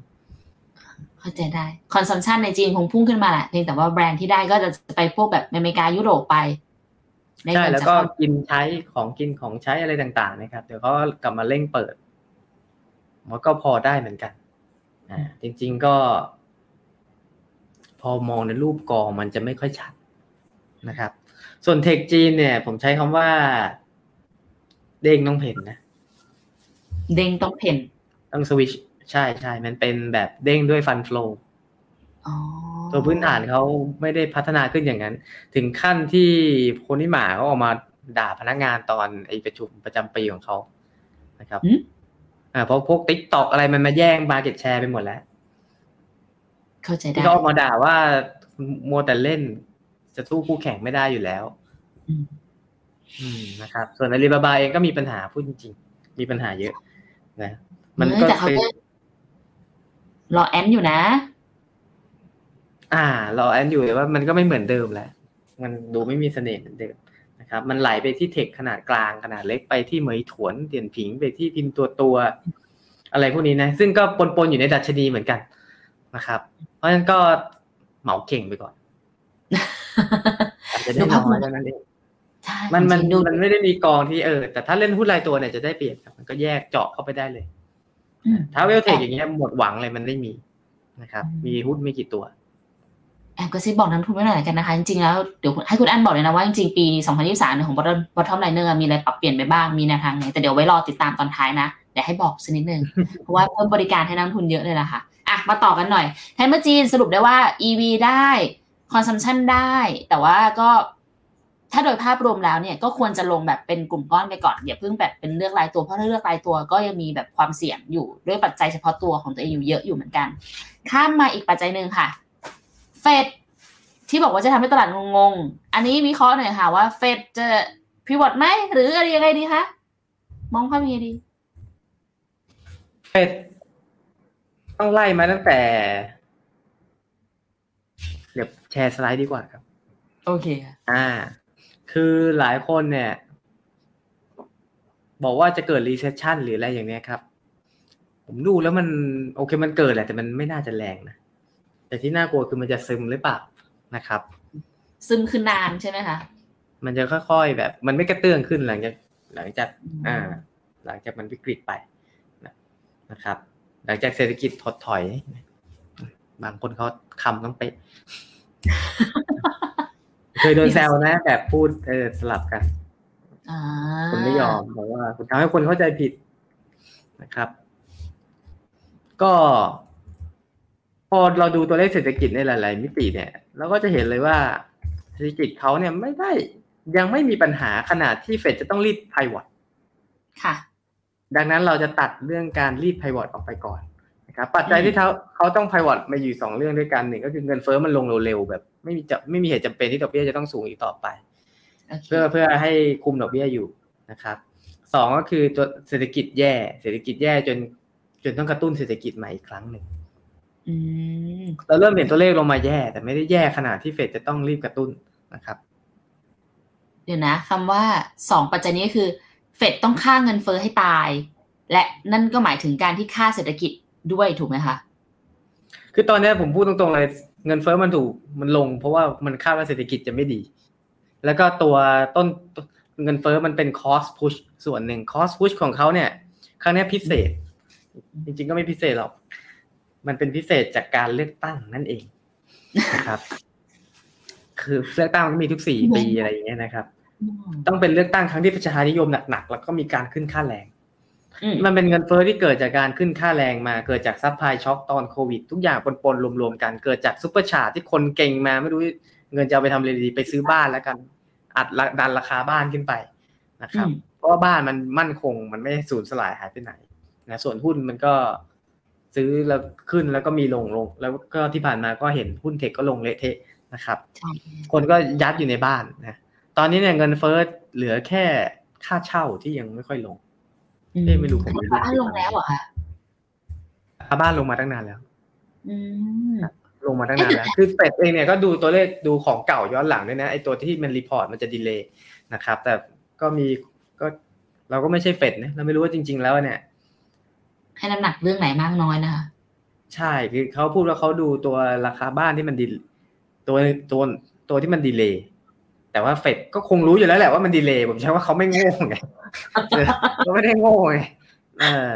เข้าใจได้ consumption ในจีนคงพุ่งขึ้นมาแหละเพียงแต่ว่าแบรนด์ที่ได้ก็จะไปพวกแบบอเมริกายุโรปไปได้ ใช่เงินแล้วจากก็เขากินใช้ของกินของใช้อะไรต่างๆนะครับ เดี๋ยวเขากลับมาเร่งเปิดมันก็พอได้เหมือนกันอ่าจริง ๆก็ พอมองในรูปกองมันจะไม่ค่อยชัดนะครับ ส่วน tech จีนเนี่ย ผมใช้คำว่า เด้งต้องเผ่นนะ เด้งต้องเผ่นต้องสวิชใช่ใช่มันเป็นแบบเด้งด้วยฟันฟล w อ๋อ ตัวพื้นฐานเขาไม่ได้พัฒนาขึ้นอย่างนั้น ถึงขั้นที่โพนี่ หม่าเขาออกมาด่าพนักงานตอนไอ้ประชุมประจำปีของเขานะครับหืมอ่าเพราะพวก TikTok อะไรมันมาแย่ง market share ไปหมดแล้ว เข้าใจได้ที่เขาออกมาด่าว่ามัวแต่เล่น จะสู้คู่แข่งไม่ได้อยู่แล้ว อืมอืมนะครับ ส่วนอาลีบาบาเองก็มีปัญหาพูดจริงๆ มีปัญหาเยอะ นะ มันเออก็แต่เขาเป็นก็รอแอนอยู่นะ อ่ารอแอนอยู่แต่ว่ามันก็ไม่เหมือนเดิมแล้ว มันดูไม่มีเสน่ห์เหมือนเดิมนะครับ มันไหลไปที่เทคขนาดกลางขนาดเล็กไปที่เหมยถวนเตียนผิงไปที่พิมพ์ตัวตัวๆอะไรพวกนี้นะ ซึ่งก็ปนๆอยู่ในดัชนีเหมือนกันนะครับ เพราะฉะนั้นก็เหมาเก่งไปก่อนอาจจะได้ดูภาพน้อยรวมเท่านั้นเองใช่มันมันจริงๆดูมันไม่ได้มีกองที่เออ แต่ถ้าเล่นหุ้นรายตัวเนี่ยจะได้เปรียบครับมันก็แยกเจาะเข้าไปได้เลยอืมถ้าเวลเทคอย่างเงี้ยหมดหวังเลยมันไม่มีนะครับอืมมีหุ้นไม่กี่ตัว แอบกระซิบบอกนักทุนไว้หน่อยกันนะคะ จริงๆแล้วเดี๋ยวให้คุณอันบอกเลยนะว่าจริงๆปี 2023เนี่ยของ bottom bottom liner มีอะไรปรับเปลี่ยนไปบ้างมีแนวทางไหนแต่เดี๋ยวไว้รอติดตามตอนท้ายนะ เดี๋ยวให้บอกสักนิดนึง เพราะว่าเพิ่มบริการให้นักทุนเยอะเลยล่ะค่ะอะ มาต่อกันหน่อยไทยเมื่อจีนสรุปได้ว่า EV ได้ consumption ได้ แต่ว่าก็ถ้าโดยภาพรวมแล้วเนี่ยก็ควรจะลงแบบเป็นกลุ่มก้อนไปก่อนอย่าเพิ่งแบบเป็นเลือกรายตัวเพราะถ้าเลือกรายตัวก็ยังมีแบบความเสี่ยงอยู่ด้วยปัจจัยเฉพาะตัวของตัวเองอยู่เยอะอยู่เหมือนกัน ข้ามมาอีกปัจจัยหนึ่งค่ะ เฟดที่บอกว่าจะทำให้ตลาดงงๆ อันนี้วิเคราะห์หน่อยค่ะว่าเฟดจะพิวอตไหมหรืออะไรยังไงดีคะมองภาพยังไงดี เฟดต้องไล่มาตั้งแต่ เดี๋ยวแชร์สไลด์ดีกว่าครับ โอเคค่ะอ่า คือหลายคนเนี่ย บอกว่าจะเกิด recession หรืออะไรอย่างเนี้ยครับ ผมดูแล้วมัน โอเคมันเกิดแหละแต่มันไม่น่าจะแรงนะ แต่ที่น่ากลัวคือมันจะซึมหรือเปล่านะครับ ซึมคือนานใช่ไหมคะมันจะค่อยๆแบบ มันไม่กระเตื้องขึ้นหลังจากหลังจากอ่า หลังจากมันวิกฤตไปนะนะครับ หลังจากเศรษฐกิจถดถอย บางคนเขาคำต้องเป๊ะเคยโดนแซวนะ แบบพูดเออสลับกันอ่าคุณไม่ยอมบอกว่า คุณทำให้คนเข้าใจผิดนะครับ ก็ พอเราดูตัวเลขเศรษฐกิจในหลาย ๆ มิติเนี่ย เราก็จะเห็นเลยว่าเศรษฐกิจเขาเนี่ยไม่ได้ยังไม่มีปัญหาขนาดที่เฟดจะต้องรีบไพวอตค่ะ ดังนั้นเราจะตัดเรื่องการรีบไพวอตออกไปก่อนนะครับปัจจัยที่เขาเขาต้องไพวอตมาอยู่สองเรื่องด้วยกันหนึ่งก็คือเงินเฟ้อมันลงเร็วๆแบบ ไม่มีจะไม่มีเหตุจำเป็นที่ดอกเบี้ยจะต้องสูงอีกต่อไปโอเคเพื่อเพื่อให้คุมดอกเบี้ยอยู่นะครับสองก็คือตัวเศรษฐกิจแย่ เศรษฐกิจแย่จนจนต้องกระตุ้นเศรษฐกิจใหม่อีกครั้งหนึ่ง อืมเราเริ่มเห็นตัวเลขลงมาแย่ แต่ไม่ได้แย่ขนาดที่เฟดจะต้องรีบกระตุ้นนะครับ เดี๋ยวนะคำว่าสองปัจจัยนี้ก็คือ เฟดต้องค่าเงินเฟ้อให้ตาย และนั่นก็หมายถึงการที่ค่าเศรษฐกิจด้วยถูกไหมคะคือตอนนี้ผมพูดตรงๆเลยเงินเฟ้อมันถูกมันลง เพราะว่ามันคาดว่าเศรษฐกิจจะไม่ดี แล้วก็ตัวต้นเงินเฟ้อมันเป็น cost push ส่วนหนึ่ง cost push ของเขาเนี่ย ครั้งนี้พิเศษ จริงๆก็ไม่พิเศษหรอก มันเป็นพิเศษจากการเลือกตั้งนั่นเองนะครับ คือเลือกตั้งมันก็มีทุกสี่ปีอะไรอย่างเงี้ยนะครับ ต้องเป็นเลือกตั้งครั้งที่ประชานิยมหนักๆแล้วก็มีการขึ้นค่าแรงอืมมันเป็นเงินเฟ้อที่เกิดจากการขึ้นค่าแรงมา เกิดจาก supply shock ตอนโควิด ทุกอย่างปนๆรวมๆกันเกิดจาก supercharge ที่คนเก่งมาไม่รู้เงินจะเอาไปทำอะไรดีไปซื้อบ้านแล้วกัน อัดละดันราคาบ้านขึ้นไปนะครับอืมเพราะว่าบ้านมันมั่นคงมันไม่สูญสลายหายไปไหนนะส่วนหุ้นมันก็ ซื้อแล้วขึ้นแล้วก็มีลงลง แล้วก็ที่ผ่านมาก็เห็นหุ้นเทคก็ลงเละเทะนะครับใช่คนก็ยัดอยู่ในบ้านนะตอนนี้เนี่ยเงินเฟ้อเหลือแค่ค่าเช่าที่ยังไม่ค่อยลงเอ๊ะไม่รู้ผมไม่รู้บ้านลงแล้วเหรอคะค่าบ้านลงมาตั้งนานแล้วอืมลงมาตั้งนานแล้ว คือเฟดเองเนี่ยก็ดูตัวเลขดูของเก่าย้อนหลังด้วยนะไอตัวที่มัน report มันจะ delay นะครับ แต่ก็มีก็เราก็ไม่ใช่เฟดนะเราไม่รู้ว่าจริง ๆ แล้วเนี่ย ให้น้ำหนักเรื่องไหนมากน้อยนะคะ ใช่คือเขาพูดว่าเขาดูตัวราคาบ้านที่มันดีตัวตัวตัวที่มัน delay แต่ว่าเฟดก็คงรู้อยู่แล้วแหละว่ามัน delay ผมใช้ว่าเขาไม่โง่ไงเออเขาไม่ได้โง่ไงเออ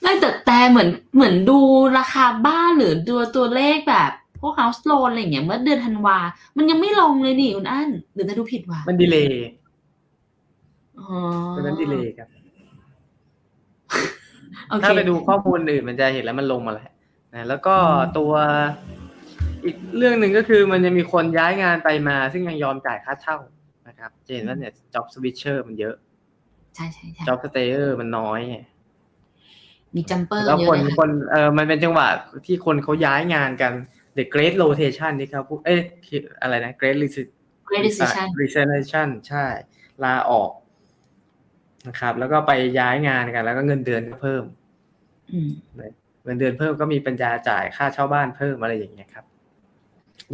ไม่แต่แต่เหมือนเหมือนดูราคาบ้านหรือดูตัวเลขแบบพวก house loan อะไรอย่างเงี้ยเมื่อเดือนธันวา มันยังไม่ลงเลยนี่คุณอั้นหรือจะดูผิดวะมันดีเลย์อ๋อตัวนั้นดีเลย์ครับโอเค ถ้าไปดูข้อมูลอื่นมันจะเห็นแล้วมันลงมาแล้วนะแล้วก็อืมตัวอีกเรื่องหนึ่งก็คือมันจะมีคนย้ายงานไปมา ซึ่งยังยอมจ่ายค่าเช่านะครับจะเห็นว่าเนี่ย job switcher มันเยอะ ใช่ใช่ใช่ job stayer มันน้อยไงมีจัมเปอร์แล้วเยคอะนเลยคค่ะนเออมันเป็นจังหวะที่คนเขาย้ายงานกัน the great rotation ที่เขาพูดเอ๊ะอะไรนะ great resi- great decision resignation ใช่ ลาออกนะครับ แล้วก็ไปย้ายงานกัน แล้วก็เงินเดือนก็เพิ่มอืม เงินเดือนเพิ่มก็มีปัญญาจ่ายค่าเช่าบ้านเพิ่มอะไรอย่างเงี้ยครับ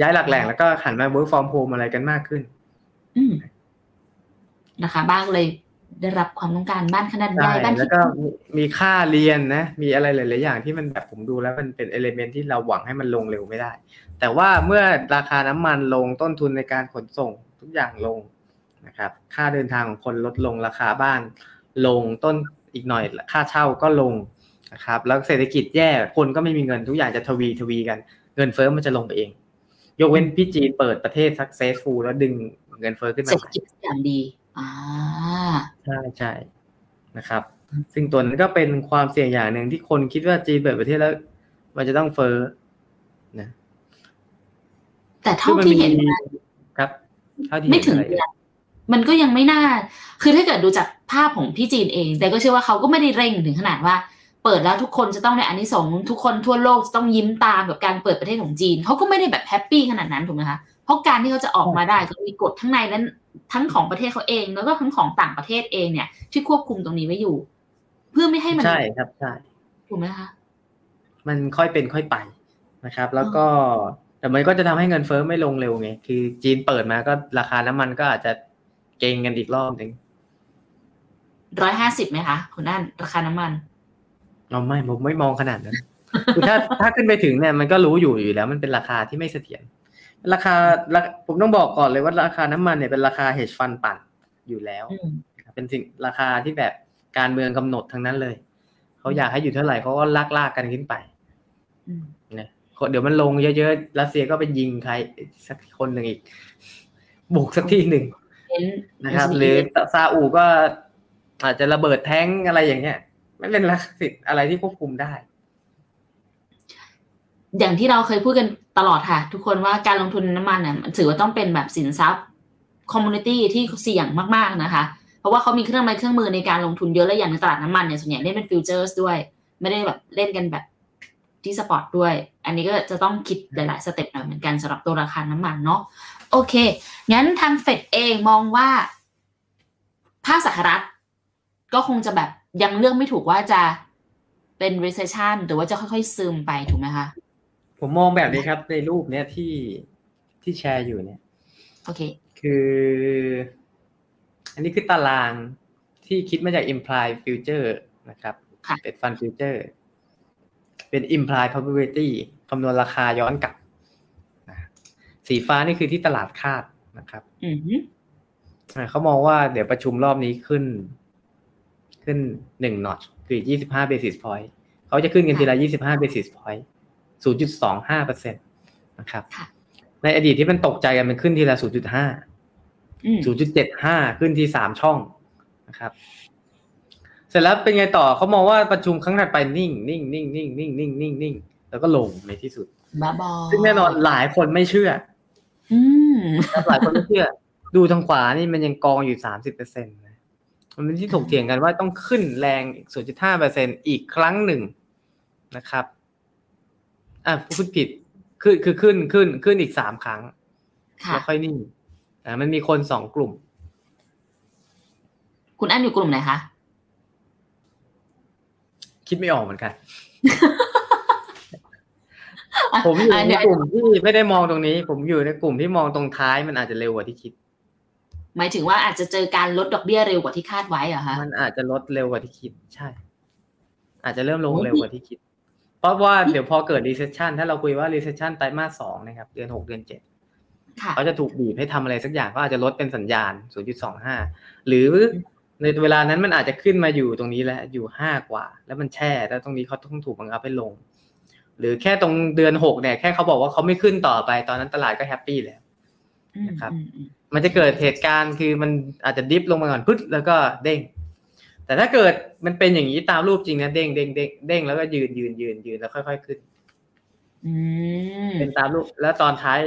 ย้ายหลักแหล่งแล้วก็หันมา work from home อะไรกันมากขึ้นอืมนะคะ บ้านก็เลยได้รับความต้องการบ้านขนาดใหญ่ใช่บ้านแล้ที่วก็มีมีค่าเรียนนะ มีอะไรหลาย ๆ อย่างที่มันแบบผมดูแล้วมันเป็นเอลิเมนที่เราหวังให้มันลงเร็วไม่ได้ แต่ว่าเมื่อราคาน้ำมันลงต้นทุนในการขนส่งทุกอย่างลงนะครับ ค่าเดินทางของคนลดลงราคาบ้าน ลงต้นอีกหน่อยค่าเช่าก็ลง นะครับแล้วเศรษฐกิจแย่คนก็ไม่มีเงินทุกอย่างจะทวีทวีกันเงินเฟ้อมันจะลงไปเอง ยกเว้นพี่จีนเปิดประเทศ successful แล้วดึงเงินเฟ้อขึ้นมาเศรษใหฐม่กิจอย่างดีอ่าใช่ใช่นะครับ ซึ่งตัวนั้นก็เป็นความเสี่ยงอย่างหนึ่งที่คนคิดว่าจีนเปิดประเทศแล้ว มันจะต้องเฟ้อนะแต่เท่าที่เห็นซึ่งนะมัมีครับเท่าที่ไม่เห็นถึงอะไรเดือนมันก็ยังไม่น่า คือถ้าเกิดดูจากภาพของพี่จีนเอง แต่ก็เชื่อว่าเขาก็ไม่ได้เร่งถึงขนาดว่า เปิดแล้วทุกคนจะต้องในอันนี้สงส์ทุกคนทั่วโลกจะต้องยิ้มตามกับการเปิดประเทศของจีนเขาก็ไม่ได้แบบแฮปปี้ขนาดนั้นถูกไหมคะเพราะการที่เขาจะออกมาได้ก็มีกฎทั้งในและทั้งของประเทศเขาเอง แล้วก็ทั้งของต่างประเทศเองเนี่ย ที่ควบคุมตรงนี้ไว้อยู่ เพื่อไม่ให้มันใช่ครับใช่ถูกไหมคะมันค่อยเป็นค่อยไปนะครับ แล้วก็แต่มันก็จะทำให้เงินเฟ้อไม่ลงเร็วไง คือจีนเปิดมาก็ราคาน้ำมันก็อาจจะเก่งกันอีกรอบหนึ่งร้อยห้าสิบไหมคะคุณนั่นราคาน้ำมัน เราไม่ผมไม่มองขนาดนั้นคือถ้าถ้าขึ้นไปถึงเนี่ยมันก็รู้อยู่อยู่แล้ว มันเป็นราคาที่ไม่เสถียรราคาราผมต้องบอกก่อนเลยว่าราคาน้ำมันเนี่ยเป็นราคา hedge fund ปั่นอยู่แล้วอืมเป็นสิ่งราคาที่แบบการเมืองกำหนดทั้งนั้นเลยเขาอยากให้อยู่เท่าไหร่เขาก็ลากลากๆกันขึ้นไปอืมนะเดี๋ยวมันลงเยอะๆรัสเซียก็ไปยิงใครสักคนหนึ่งอีก บุกสักที่หนึ่งเป็นนะครับ NCBA หรือซาอุก็อาจจะระเบิดแท้งอะไรอย่างเงี้ย ไม่เป็นลักสิทธิ์อะไรที่ควบคุมได้ อย่างที่เราเคยพูดกันตลอดค่ะ ทุกคนว่าการลงทุนน้ำมันเนี่ยมันถือว่าต้องเป็นแบบสินทรัพย์คอมมูนิตี้ที่เสี่ยงมากๆนะคะ เพราะว่าเขามีเครื่องไม้เครื่องมือในการลงทุนเยอะและอย่างในตลาดน้ำมันเนี่ยส่วนใหญ่เล่นเป็นฟิวเจอร์สด้วย ไม่ได้แบบเล่นกันแบบที่สปอร์ตด้วย อันนี้ก็จะต้องคิดหลาย ๆ สเต็ปหน่อยเหมือนกันสำหรับตัวราคาน้ำมันเนาะโอเค งั้นทางเฟดเองมองว่าภาคสหรัฐก็คงจะแบบ ยังเลือกไม่ถูกว่าจะเป็น recession หรือว่าจะค่อยๆ ซึมไปถูกไหมคะ ผมมองแบบนี้ครับในรูปเนี้ยที่ที่แชร์อยู่เนี่ย โอเค คือ อันนี้คือตารางที่คิดมาจาก implied future นะครับค่ะเป็น fund future เป็น implied probability คำนวณราคาย้อนกลับนะสีฟ้านี่คือที่ตลาดคาดนะครับอืมอ่าเขามองว่าเดี๋ยวประชุมรอบนี้ขึ้น ขึ้นหนึ่ง notch คือยี่สิบห้า basis point เขาจะขึ้นกันทีละยี่สิบห้า basis point ศูนย์จุดสองห้าเปอร์เซ็นต์นะครับค่ะในอดีตที่มันตกใจกันมันขึ้นทีละศูนย์จุดห้าอืมศูนย์จุดเจ็ดห้าขึ้นที่สามช่องนะครับ เสร็จแล้วเป็นไงต่อเขามองว่าประชุมครั้งถัดไปนิ่งนิ่งนิ่งนิ่งนิ่งนิ่งนิ่งนิ่งแล้วก็ลงในที่สุดบ้าบอซึ่งแน่นอนหลายคนไม่เชื่อ อืมหลายคนไม่เชื่อ ดูทางขวานี่มันยังกองอยู่สามสิบเปอร์เซ็นต์นะ มันเป็นที่ถกเถียงกันว่าต้องขึ้นแรงศูนย์จุดห้าเปอร์เซ็นอีกครั้งหนึ่งนะครับ อะพูดผิดคือคือขึ้นขึ้นขึ้นอีกสามครั้งค่ะแล้วค่อยนิ่งอ่ามันมีคนสองกลุ่ม คุณอันอยู่กลุ่มไหนคะคิดไม่ออกเหมือนกัน ผมอยู่อะในเดี๋ยวกลุ่มที่ไม่ได้มองตรงนี้ ผมอยู่ในกลุ่มที่มองตรงท้ายมันอาจจะเร็วกว่าที่คิด หมายถึงว่าอาจจะเจอการลดดอกเบี้ยเร็วกว่าที่คาดไว้เหรอคะมันอาจจะลดเร็วกว่าที่คิดใช่ อาจจะเริ่มลงโอ้ยเร็วกว่าที่คิด เพราะว่าเดี๋ยวพอเกิด recession ถ้าเราคุยว่า recession ไตรมาสสองนะครับ เดือนหกเดือนเจ็ดค่ะเขาจะถูกบีบให้ทำอะไรสักอย่างก็อาจจะลดเป็นสัญญาณ 0.25 หรือในเวลานั้นมันอาจจะขึ้นมาอยู่ตรงนี้แล้วอยู่5กว่า แล้วมันแช่แล้วตรงนี้เขาต้องถูกบังคับให้ลง หรือแค่ตรงเดือน6เนี่ยแค่เขาบอกว่าเขาไม่ขึ้นต่อไป ตอนนั้นตลาดก็ happy แล้วอืมนะครับอื มอืมมันจะเกิดเหตุการณ์คือมันอาจจะ dip ลงมาก่อนพึ่แล้วก็เด้ง แต่ถ้าเกิดมันเป็นอย่างนี้ตามรูปจริงนะเด้งเด้งเด้งเด้งแล้วก็ยืนยืนยืนยืนแล้วค่อย ๆ ขึ้นอืมเป็นตามรูปแล้วตอนท้าย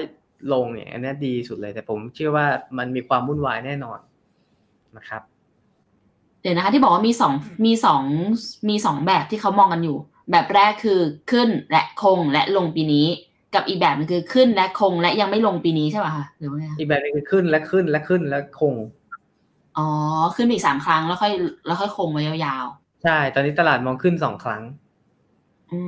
ลงเนี่ยอันนี้ดีสุดเลย แต่ผมเชื่อว่ามันมีความวุ่นวายแน่นอนนะครับ เดี๋ยวนะคะที่บอกว่ามีสองมีสองมีสองแบบที่เขามองกันอยู่ แบบแรกคือขึ้นและคงและลงปีนี้ กับอีกแบบหนึงคือขึ้นและคงและยังไม่ลงปีนี้ใช่ป่ะคะหรือว่าไงคะอีกแบบหนึงคือขึ้นและขึ้นและขึ้นและคง อ๋อ ขึ้นไปอีกสามครั้งแล้วค่อย แล้วค่อยคงไว้ยาวใช่ ตอนนี้ตลาดมองขึ้นสองครั้งๆอื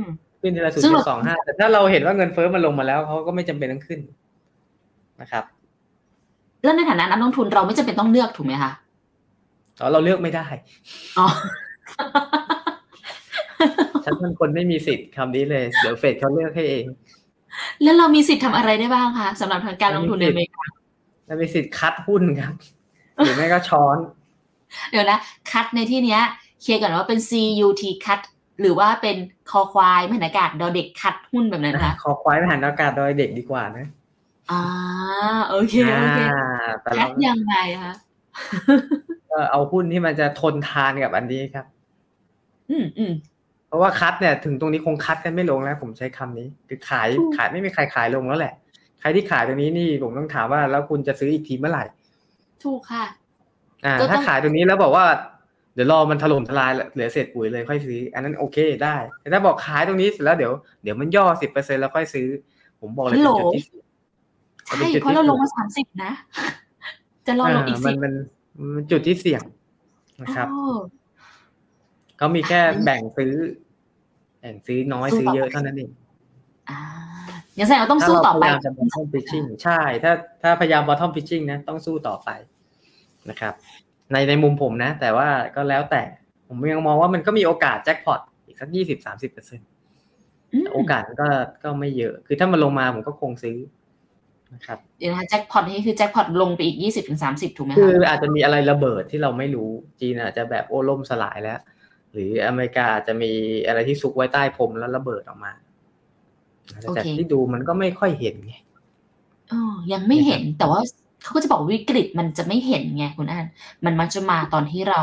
มขึ้นทีละศูนซึ่งย์เราสองห้าแต่ถ้าเราเห็นว่าเงินเฟ้อมันลงมาแล้วเขาก็ไม่จำเป็นต้องขึ้นนะครับ แล้วในฐานะนักลงทุนเราไม่จำเป็นต้องเลือกถูกไหมคะอ๋อเราเลือกไม่ได้ อ๋อ ฉันเป็นคนไม่มีสิทธิ์คำนี้เลย เดี๋ยวเฟดเขาเลือกให้เอง แล้วเรามีสิทธิ์ทำอะไรได้บ้างคะสำหรับทางการลงทุนในอเมริกาแล้วมีสิทธิ์คัดหุ้นครับหรือไม่ก็ช้อน เดี๋ยวนะคัดในที่เนี้ยเคลียร์ก่อนว่าเป็น CUT คัดหรือว่าเป็นคอควายมหันอากาศดอเด็กคัดหุ้นแบบนั้นคะขอควายไม่หันอากาศโดยเด็กดีกว่านะอ่าโอเคโอเคอ่าแต่คัเราดยังไงคะก็เอาหุ้นที่มันจะทนทานกับอันนี้ครับ อืมอืม เพราะว่าคัดเนี่ยถึงตรงนี้คงคัดกันไม่ลงแล้วผมใช้คำนี้ คือขายถูกขายไม่มีใครขายลงแล้วแหละ ใครที่ขายตรงนี้นี่ผมต้องถามว่าแล้วคุณจะซื้ออีกทีเมื่อไหร่ ถูกค่ะ อ่าก็ต้องถ้าขายตรงนี้แล้วบอกว่า เดี๋ยวรอมันถล่มทลายเหลือเศษปุ๋ยเลยค่อยซื้อ อันนั้นโอเคได้ แต่ถ้าบอกขายตรงนี้เสร็จแล้วเดี๋ยวเดี๋ยวมันย่อสิบเปอร์เซ็นแล้วค่อยซื้อ ผมบอกเลยฮัลเป็นโหลจุดที่เสี่ยงใช่เป็นจุดที่เพราะเราลงมาสามสิบนะ จะรอลงอีกาสิมันบมันมันจุดที่เสี่ยงนะครับโอ้ เขามีแค่แบ่งซื้อ แบ่งซื้อน้อยสู้ซื้อต่อเยอะไปเท่านั้นเองอ่ายังแสดงว่าต้องสู้ต่อไปถ้าเราพยายามจะ bottom pitching ใช่ ถ้าถ้าพยายาม bottom pitching นะต้องสู้ต่อไปนะครับ ในในมุมผมนะ แต่ว่าก็แล้วแต่ผมยังมองว่ามันก็มีโอกาสแจ็คพอตอีกสักยี่สิบสามสิบเปอร์เซ็นต์อืมโอกาสมันก็ก็ไม่เยอะ คือถ้ามันลงมาผมก็คงซื้อนะครับเดี๋ยวนะคะแจ็คพอตนี่คือแจ็คพอตลงไปอีกยี่สิบถึงสามสิบถูกไหมคืคะออาจจะมีอะไรระเบิดที่เราไม่รู้จีนอาจจะแบบโอ้ล่มสลายแล้ว หรืออเมริกาอาจจะมีอะไรที่ซุกไว้ใต้พรมแล้วระเบิดออกมาแต่จากที่ดูมันก็ไม่ค่อยเห็นไงเออยังไม่เห็นแต่ว่าเขาก็จะบอกวิกฤตมันจะไม่เห็นไงคุณอันมันมักจะมาตอนที่เรา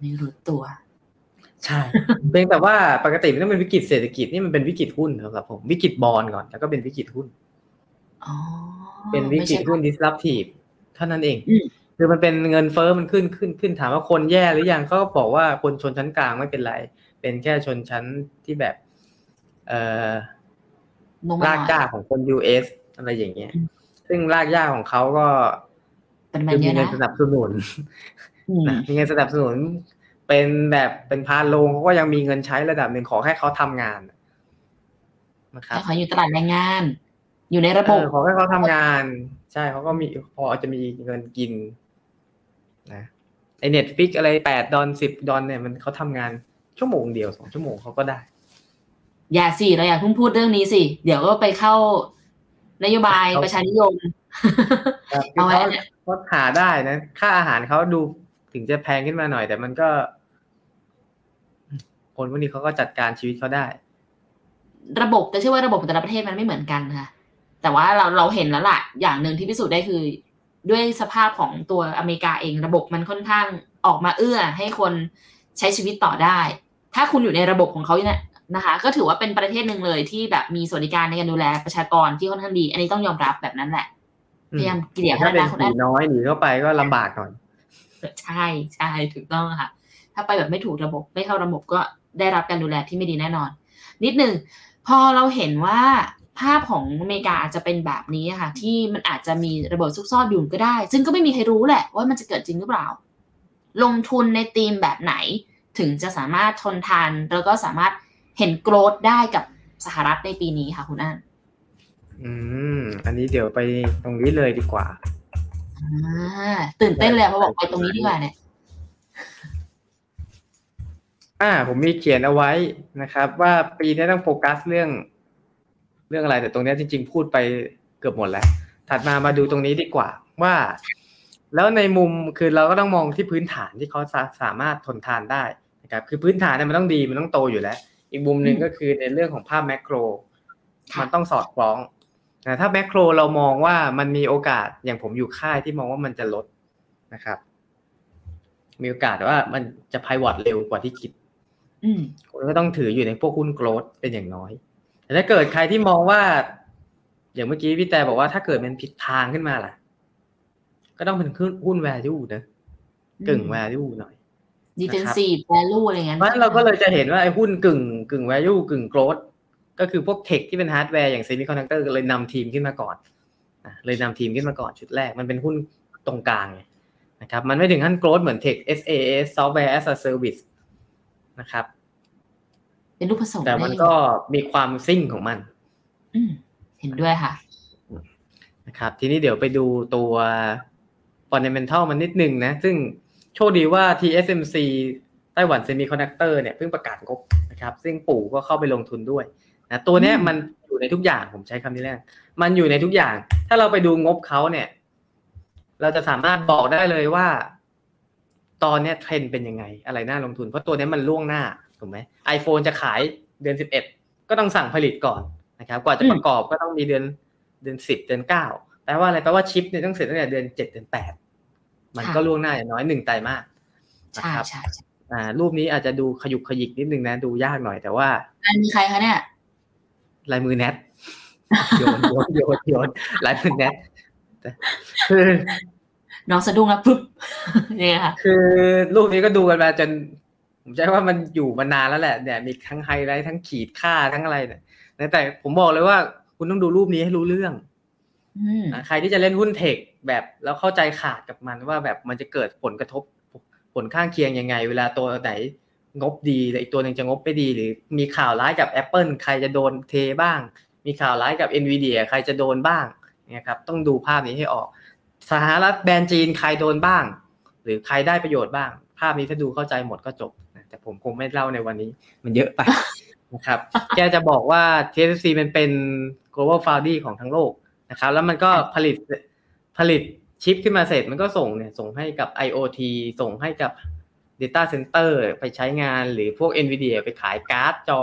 ไม่รู้ตัว ใช่เพียงแต่ว่าปกติมันต้องเป็นวิกฤตเศรษฐกิจนี่มันเป็นวิกฤตหุ้นครับผมวิกฤตบอลก่อน แล้วก็เป็นวิกฤตหุ้นอ๋อเป็นวิไม่กฤใช่ตหุ้น disruptive เท่านั้นเองอืม คือมันเป็นเงินเฟ้อมันขึ้นขึ้นขึ้นถามว่าคนแย่หรือยังเขาก็บอกว่าคนชนชั้นกลางไม่เป็นไร เป็นแค่ชนชั้นที่แบบ เอ่อลงมารากหน่อยหญ้าของคน US อะไรอย่างเงี้ยอืมซึ่งรากหญ้าของเขาก็เป็นมัคืนอเยมีอะเงินนะสนับสนุนอืมนะมีเงินสนับสนุน เป็นแบบเป็นพานโลงเขาก็ยังมีเงินใช้ระดับหนึ่งขอแค่เขาทำงานนะครับแต่เขาอยู่ตลาดแรงงาน อยู่ในระบบเออขอแค่เขาทำงาน ใช่เขาก็มีพอจะมีเงินกิน นะไอเน็ตฟิกอะไรแปดดอลสิบดอลเนี่ยมันเขาทำงานชั่วโมงเดียวสองชั่วโมงเขาก็ได้ อย่าสิเราอย่าเพิ่งพูดเรื่องนี้สิ เดี๋ยวก็ไปเข้านโยบายเข้าประชานิยมครับคือเอาไว้เขาเนี่ยเขาหาได้นะ ค่าอาหารเขาดูถึงจะแพงขึ้นมาหน่อย แต่มันก็ คนพวกนี้เขาก็จัดการชีวิตเขาได้ ระบบแต่เชื่อว่าระบบของแต่ละประเทศมันไม่เหมือนกันค่ะแต่ว่าเราเราเห็นแล้วล่ะ อย่างหนึ่งที่พิสูจน์ได้คือ ด้วยสภาพของตัวอเมริกาเองระบบมันค่อนข้างออกมาเอื้อให้คนใช้ชีวิตต่อได้ ถ้าคุณอยู่ในระบบของเขาเนี่ยนะคะ ก็ถือว่าเป็นประเทศหนึ่งเลยที่แบบมีสวัสดิการในการดูแลประชากรที่ค่อนข้างดี อันนี้ต้องยอมรับแบบนั้นแหละอืพยายามเกลี่ยพัถ้าฒเป็นนาคนผีนั้นน้อยหนีเข้าไปก็ลำบากหน่อยใช่ใช่ถูกต้องค่ะ ถ้าไปแบบไม่ถูกระบบไม่เข้าระบบก็ได้รับการดูแลที่ไม่ดีแน่นอน นิดหนึ่งพอเราเห็นว่า ภาพของอเมริกาอาจจะเป็นแบบนี้ค่ะ ที่มันอาจจะมีระเบิดซุกซ่อนอยู่ก็ได้ ซึ่งก็ไม่มีใครรู้แหละว่ามันจะเกิดจริงหรือเปล่า ลงทุนในธีมแบบไหนถึงจะสามารถทนทาน แล้วก็สามารถเห็นโกรธได้กับสหรัฐในปีนี้ค่ะคุณอันอืม อันนี้เดี๋ยวไปตรงนี้เลยดีกว่าอ่าตื่นเต้นเลยอะพอบอกไปตรงนี้ดีกว่าเนี่ย อ่า ผมมีเขียนเอาไว้นะครับ ว่าปีนี้ต้องโฟกัสเรื่อง เรื่องอะไรแต่ตรงเนี้ยจริง ๆ พูดไปเกือบหมดแล้ว ถัดมามาดูตรงนี้ดีกว่าว่า แล้วในมุมคือเราก็ต้องมองที่พื้นฐานที่เขาสาสามารถทนทานได้นะครับคือพื้นฐานเนี่ยมันต้องดีมันต้องโตอยู่แล้ว อีกมุมหนึ่งอืมก็คือในเรื่องของภาพแมกโรค่ะมันต้องสอดคล้องนะถ้าแมกโรเรามองว่ามันมีโอกาสอย่างผมอยู่ค่ายที่มองว่ามันจะลดนะครับ มีโอกาสแต่ว่ามันจะพ i วอตเร็วกว่าที่คิดอืมคุณก็ต้องถืออยู่ในพวกหุ้นโกลดเป็นอย่างน้อย แต่ถ้าเกิดใครที่มองว่า อย่างเมื่อกี้พี่แต่บอกว่าถ้าเกิดมันผิดทางขึ้นมาล่ะ ก็ต้องเป็นหุ้น value นะกึ่ง value หน่อย defensive value อะไรเงี้ยเพราะฉะนั้นเราก็เลยจะเห็นว่าไอ้หุ้นกึ่งกึ่ง value กึ่ง growth ก็คือพวก tech ที่เป็นฮาร์ดแวร์อย่าง semiconductor เลยนำทีมขึ้นมาก่อนอะเลยนำทีมขึ้นมาก่อนชุดแรก มันเป็นหุ้นตรงกลางไงนะครับ มันไม่ถึงขั้น growth เหมือน tech SaaS software as a service นะครับ เป็นลูกผสมแต่มันได้ก็มีความซิ่งของมันอืมเห็นด้วยค่ะ นะครับ ทีนี้เดี๋ยวไปดูตัว fundamental มันนิดนึงนะ ซึ่งโชคดีว่า TSMC ไต้หวัน Semiconductor เนี่ยเพิ่งประกาศงบนะครับ ซึ่งปู่ก็เข้าไปลงทุนด้วยนะตัวเนี้ยอืมมันอยู่ในทุกอย่างผมใช้คำนี้แรกมันอยู่ในทุกอย่าง ถ้าเราไปดูงบเขาเนี่ย เราจะสามารถบอกได้เลยว่า ตอนเนี้ยเทรนด์เป็นยังไง อะไรน่าลงทุน เพราะตัวเนี้ยมันล่วงหน้า ถูกไหม iPhone จะขายเดือน11ก็ต้องสั่งผลิตก่อนนะครับกว่าจะอืมประกอบก็ต้องมีเดือนเดือน10เดือน9แปลว่าอะไรแปลว่าชิปเนี่ยต้องเสร็จตั้งแต่เดือน7เดือน8มันก็ล่วงหน้าอย่างน้อยหนึ่งไตรมาสนะใช่ครับใช่ใช่อ่า รูปนี้อาจจะดูขยุกขยิกนิดนึงนะ ดูยากหน่อยแต่ว่าอันมีใครคะเนี่ยลายมือแนทโยนโยนโยนโยนลายมือแนทแต่คือน้องสะดุ้งแล้วปุ๊บเนี่ยค่ะคือรูปนี้ก็ดูกันมาจน ผมใช้ว่ามันอยู่มานานแล้วแหละเนี่ยมีทั้งไฮไลท์ทั้งขีดค่าทั้งอะไรเนี่ยแต่ผมบอกเลยว่าคุณต้องดูรูปนี้ให้รู้เรื่องอืมอะใครที่จะเล่นหุ้นเทคแบบแล้วเข้าใจขาดกับมันว่าแบบมันจะเกิดผลกระทบผลข้างเคียงยังไง เวลาตัวไหนงบดีแต่อีกตัวหนึ่งจะงบไม่ดี หรือมีข่าวร้ายกับ Apple ใครจะโดนเทบ้าง มีข่าวร้ายกับ Nvidia ใครจะโดนบ้างเนี่ยครับต้องดูภาพนี้ให้ออก สหรัฐแบรนด์จีนใครโดนบ้าง หรือใครได้ประโยชน์บ้าง ภาพนี้ถ้าดูเข้าใจหมดก็จบนะ แต่ผมคงไม่เล่าในวันนี้ มันเยอะไปนะครับแกจะบอกว่า TSMC มันเป็น global foundry ของทั้งโลกนะครับ แล้วมันก็ผลิตผลิตชิปขึ้นมาเสร็จมันก็ส่งเนี่ยส่งให้กับ IoT ส่งให้กับ Data Center ไปใช้งานหรือพวก NVIDIA ไปขายการ์ดจอ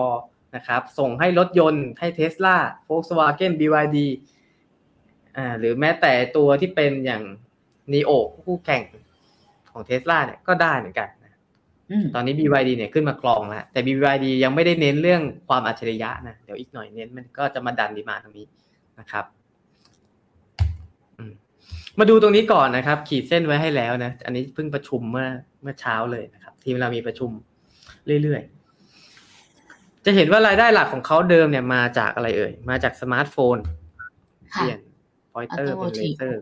นะครับ ส่งให้รถยนต์ให้ Tesla Volkswagen BYD อ่าหรือแม้แต่ตัวที่เป็นอย่าง NEO คู่แข่งของ Tesla เนี่ยก็ได้เหมือนกัน ตอนนี้ BYD เนี่ยขึ้นมาครองแล้วแต่ BYD ยังไม่ได้เน้นเรื่องความอัจฉริยะนะเดี๋ยวอีกหน่อยเน้นมันก็จะมาดันดีมาตรงนี้นะครับอืมมาดูตรงนี้ก่อนนะครับ ขีดเส้นไว้ให้แล้วนะอันนี้เพิ่งประชุมเมื่อเมื่อเช้าเลยนะครับ ทีมเรามีประชุมเรื่อยๆ จะเห็นว่ารายได้หลักของเขาเดิมเนี่ยมาจากอะไรเอ่ย มาจากสมาร์ทโฟนค่ะเปลี่ยนpointer เป็นเล Automotive เซอร์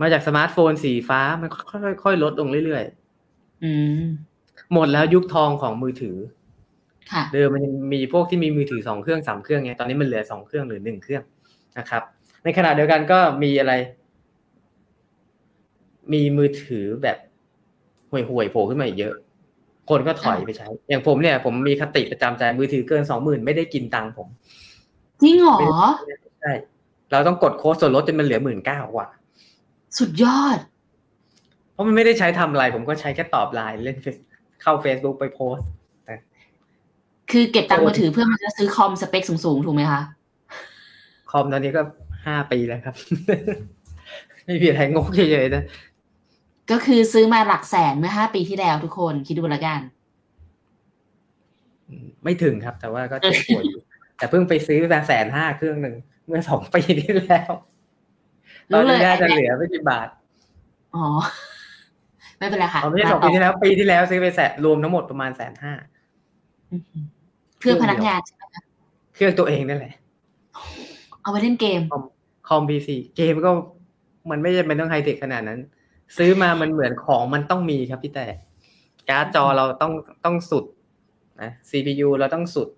มาจากสมาร์ทโฟนสีฟ้ามันค่อยๆลดลงเรื่อยๆ อืมหมดแล้วยุคทองของมือถือ ค่ะเดิมมันยังมีพวกที่มีมือถือสองเครื่องสามเครื่องไงตอนนี้มันเหลือสองเครื่องหรือหนึ่งเครื่องนะครับ ในขณะเดียวกันก็มีอะไร มีมือถือแบบห่วยห่วยๆโผล่ขึ้นมาอีกเยอะ คนก็ถอยไปใช้ อย่างผมเนี่ย ผมมีคติประจำใจมือถือเกินสองหมื่นไม่ได้กินตังค์ผมจริงเหรอใช่เราต้องกดโค้ดส่วนลดจนมันเหลือหมื่นเก้ากว่า สุดยอด เพราะมันไม่ได้ใช้ทำอะไร ผมก็ใช้แค่ตอบไลน์เล่น Face- เข้า Facebook ไปโพสต์ คือเก็บตังค์มือถือเพื่อมันจะซื้อคอมสเปคสูงๆ ถูกไหมคะ คอมตอนนี้ก็ห้าปีแล้วครับ ไม่มีอะไรงกเฉยๆนะก็คือซื้อมาหลักแสนเมื่อห้าปีที่แล้วทุกคนคิดดูละกัน อืมไม่ถึงครับ แต่ว่าก็เจ็บปวดอยู่ แต่เพิ่งไปซื้อมาแสนห้าเครื่องหนึ่งเมื่อสองปีที่แล้วตรู้อนเลยนี้น่าจะไอ้เหเนี่ยลือไม่กี่บาท อ๋อ ไม่เป็นไรค่ะตอนไม่ใช่สองมาปีต่ที่แล้วปีที่แล้วซื้อไปแสนรวมทั้งหมดประมาณแสนห้าอืมเพื่อพนักงานใช่ไหมคะเครื่องตัวเองนั่นแหละ เอาไว้เล่นเกม คอมพีซีเกมก็มันไม่จำเป็นต้องไฮเทคขนาดนั้น ซื้อมามันเหมือนของมันต้องมีครับพี่แต่ การ์ดจอเราต้องต้องสุดนะ CPU เราต้องสุด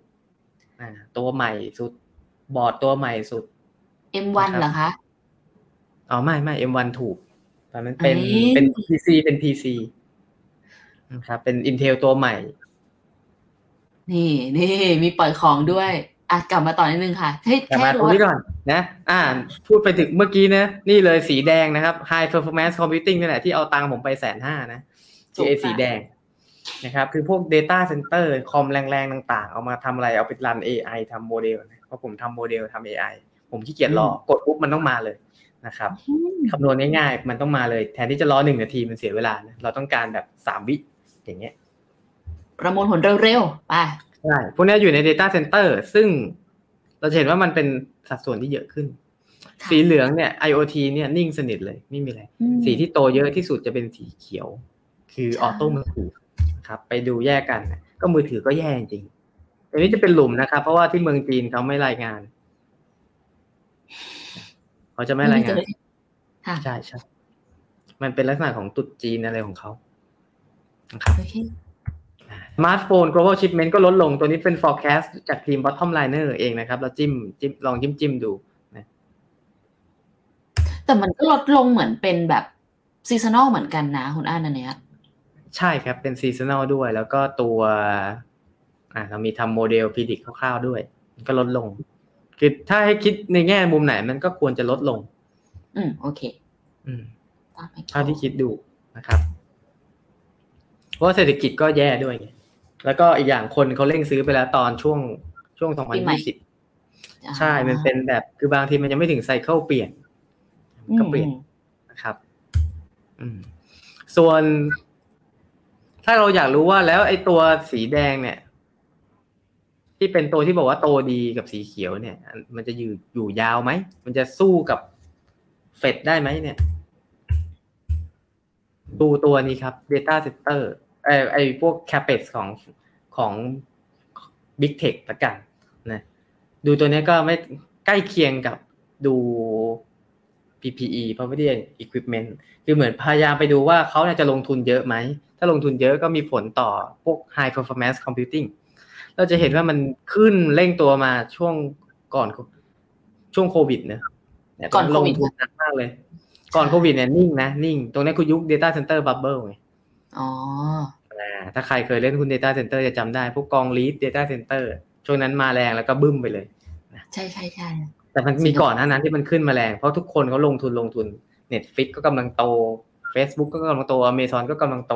อ่าตัวใหม่สุด บอร์ดตัวใหม่สุด M1 นะครับเหรอคะ อ๋อไม่ไม่ M1 ถูก ตอนนั้นเป็นเอ้ยเป็น PC เป็น PC นะครับ เป็น Intel ตัวใหม่ นี่นี่มีปล่อยของด้วยอะกลับมาต่อนิดนึงค่ะเฮ้ยแต่แค่มาตรรู้งว่านี้ก่อนนะ อ่า พูดไปถึงเมื่อกี้นะ นี่เลยสีแดงนะครับ High Performance Computing นี่แหละที่เอาตังค์ผมไปแสนห้านะที่ไอ้สีแดงนะครับคือพวก Data Center คอมแรงๆ ต่างๆ เอามาทำอะไรเอาไปรัน AI ทำโมเดลนะเพราะผมทำโมเดลทำ AI ผมขี้เกียจรอกดปุ๊บมันต้องมาเลย นะครับอืมคำนวณง่ายๆ มันต้องมาเลย แทนที่จะรอหนึ่งนาทีมันเสียเวลานะเราต้องการแบบสามวิอย่างเงี้ย ประมวลผลเร็วๆไปใช่พวกเนี้ยอยู่ใน Data Center ซึ่งเราจะเห็นว่ามันเป็นสัดส่วนที่เยอะขึ้นค่ะสีเหลืองเนี่ย IoT เนี่ยนิ่งสนิทเลยไม่มีอะไรอืมสีที่โตเยอะที่สุดจะเป็นสีเขียว คือใช่ auto มือถือครับ ไปดูแยกกันนะก็มือถือก็แย่จริงๆอันนี้จะเป็นหลุมนะครับ เพราะว่าที่เมืองจีนเขาไม่รายงาน เขาจะไม่รายงานค่ะใช่ใช่มันเป็นลักษณะของตรุษจีนอะไรของเขานะครับโอเคสมาร์ทโฟน global shipment ก็ลดลงตัวนี้เป็น forecast จากทีม BottomLiner เองนะครับ เราจิ้มจิ้มลองจิ้มจิ้มดูนะแต่มันก็ลดลงเหมือนเป็นแบบซีซันอลเหมือนกันนะคุณอ่านอันเนี้ย ใช่ครับเป็น seasonal ด้วย แล้วก็ตัว อ่าเรามีทำโมเดล predict คร่าวๆด้วยมันก็ลดลง คือถ้าให้คิดในแง่มุมไหนมันก็ควรจะลดลง อืมโอเค อืมตามไปก่อนเท่าที่คิดดูนะครับ เพราะว่าเศรษฐกิจก็แย่ด้วยไงแล้วก็อีกอย่างคนเขาเร่งซื้อไปแล้วตอนช่วงช่วง 2020 ใช่ มันเป็นแบบคือบางทีมันยังไม่ถึงไซเคิลเปลี่ยนมันก็เปลี่ยนอืมนะครับอืมส่วน ถ้าเราอยากรู้ว่าแล้วไอ้ตัวสีแดงเนี่ย ที่เป็นตัวที่บอกว่าโตดีกับสีเขียวเนี่ย มันจะอยู่อยู่ยาวไหม มันจะสู้กับเฟดได้ไหมเนี่ย ดูตัวนี้ครับ Data Center ไอไอพวก Capex ของของ Big Tech ละกันนะดูตัวนี้ก็ไม่ใกล้เคียงกับดู PPE Property and Equipment คือเหมือนพยายามไปดูว่าเขาจะลงทุนเยอะไหม ถ้าลงทุนเยอะก็มีผลต่อพวก High Performance Computing เราจะเห็นว่ามันขึ้นเร่งตัวมาช่วงก่อนช่วงโควิดเนะเนี่ยก่อนโคลงวิดทุนหนักมากเลย ก่อนโควิดเนี่ยนิ่งนะนิ่ง ตรงนี้คือยุค Data Center Bubble ไงอ๋ออ่าถ้าใครเคยเล่นหุ้น Data Center จะจำได้ พวกกอง Lead Data Center ช่วงนั้นมาแรงแล้วก็บึ้มไปเลยใช่ใช่ใช่แต่มันมีก่อนหน้านั้นที่มันขึ้นมาแรง เพราะทุกคนเขาลงทุนลงทุน Netflix ก็กำลังโต Facebook ก็กำลังโต Amazon ก็กำลังโต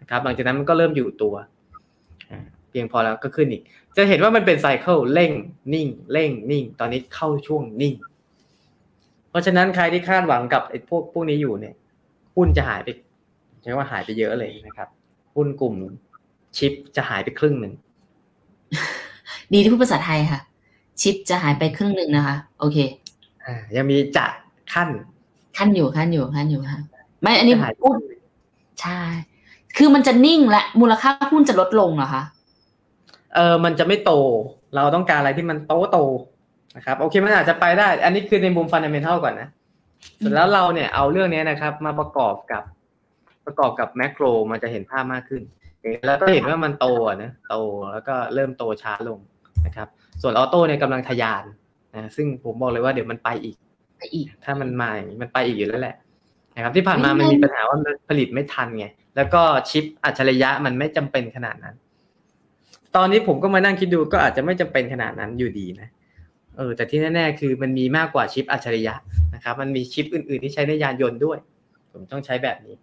นะครับหลังจากนั้นมันก็เริ่มอยู่ตัวอ่า เพียงพอแล้วก็ขึ้นอีก จะเห็นว่ามันเป็นไซเคิลเร่งนิ่งเร่งนิ่ง ตอนนี้เข้าช่วงนิ่ง เพราะฉะนั้นใครที่คาดหวังกับไอ้พวกพวกนี้อยู่เนี่ย หุ้นจะหายไปใช้ว่าหายไปเยอะเลยนะครับ หุ้นกลุ่มชิปจะหายไปครึ่งหนึ่ง ดีที่พูดภาษาไทยค่ะ ชิปจะหายไปครึ่งหนึ่งนะคะ โอเค อ่า ยังมีจะขั้น ขั้นอยู่ขั้นอยู่ขั้นอยู่ค่ะ ไม่อันนี้จะหายไปพูดใช่ คือมันจะนิ่งและมูลค่าหุ้นจะลดลงเหรอคะ เออมันจะไม่โต เราต้องการอะไรที่มันโตโตนะครับ โอเคมันอาจจะไปได้ อันนี้คือในมุมฟันเดเมนทัลก่อนนะเสร็จแล้วเราเนี่ยเอาเรื่องนี้นะครับ มาประกอบกับประกอบกับแมกโรมันจะเห็นภาพมากขึ้น แล้วก็เห็นว่ามันโตอะนะโตแล้วก็เริ่มโตช้าลงนะครับ ส่วนออโต้เนี่ยกำลังทะยานนะซึ่งผมบอกเลยว่าเดี๋ยวมันไปอีกไปอีก ถ้ามันมาอย่างนี้มันไปอีกอยู่แล้วแหละนะครับ ที่ผ่านมาไม่มันไม่มีปัญหาว่ามันผลิตไม่ทันไงแล้วก็ชิปอัจฉริยะมันไม่จำเป็นขนาดนั้น ตอนนี้ผมก็มานั่งคิดดูก็อาจจะไม่จำเป็นขนาดนั้นอยู่ดีนะเออแต่ที่แน่ๆคือมันมีมากกว่าชิปอัจฉริยะนะครับ มันมีชิปอื่นๆที่ใช้ในยานยนต์ด้วย ผมต้องใช้แบบนี้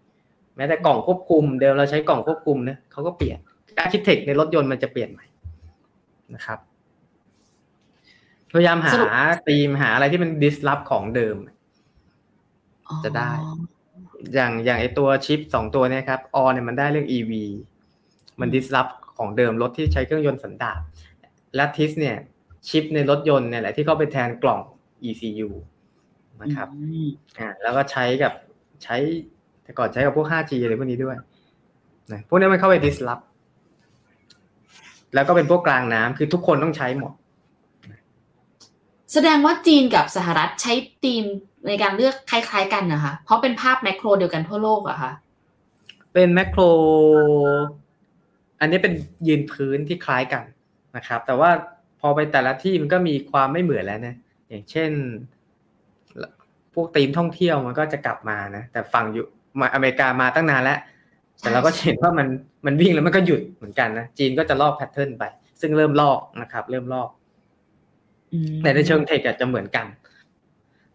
แม้แต่กล่องควบคุมเดิมเราใช้กล่องควบคุมนะเขาก็เปลี่ยน architect ในรถยนต์มันจะเปลี่ยนใหม่นะครับพยายามหาสรุปธีมหาอะไรที่มัน disrupt ของเดิมอ๋อจะได้ อย่างอย่างไอตัวชิปสองตัวเนี้ครับออเนี่ยมันได้เรื่อง EV มัน disrupt ของเดิมรถที่ใช้เครื่องยนต์สันดาปและทิสเนี่ยชิปในรถยนต์เนี่ยแหละที่เข้าไปแทนกล่อง ECU นะครับอืมอ่าแล้วก็ใช้กับใช้ แต่ก่อนใช้กับพวก 5G อะไรพวกนี้ด้วยนะพวกนี้มันเข้าไป disrupt แล้วก็เป็นพวกกลางน้ำคือทุกคนต้องใช้หมด แสดงว่าจีนกับสหรัฐใช้ธีมในการเลือกคล้าย ๆ กันนะคะ เพราะเป็นภาพแมกโครเดียวกันทั่วโลกอะค่ะ เป็นแมคโคร อันนี้เป็นยืนพื้นที่คล้ายกันนะครับ แต่ว่าพอไปแต่ละที่มันก็มีความไม่เหมือนแล้วนะอย่างเช่น พวกธีมท่องเที่ยวมันก็จะกลับมานะแต่ฝั่งอยู่มาอเมริกามาตั้งนานแล้วแต่เราก็เห็นว่ามันมันวิ่งแล้วมันก็หยุดเหมือนกันนะจีนก็จะลอกแพทเทิร์นไป ซึ่งเริ่มลอกนะครับ เริ่มลอกอืมแต่ในเชิงเทคอาจจะเหมือนกัน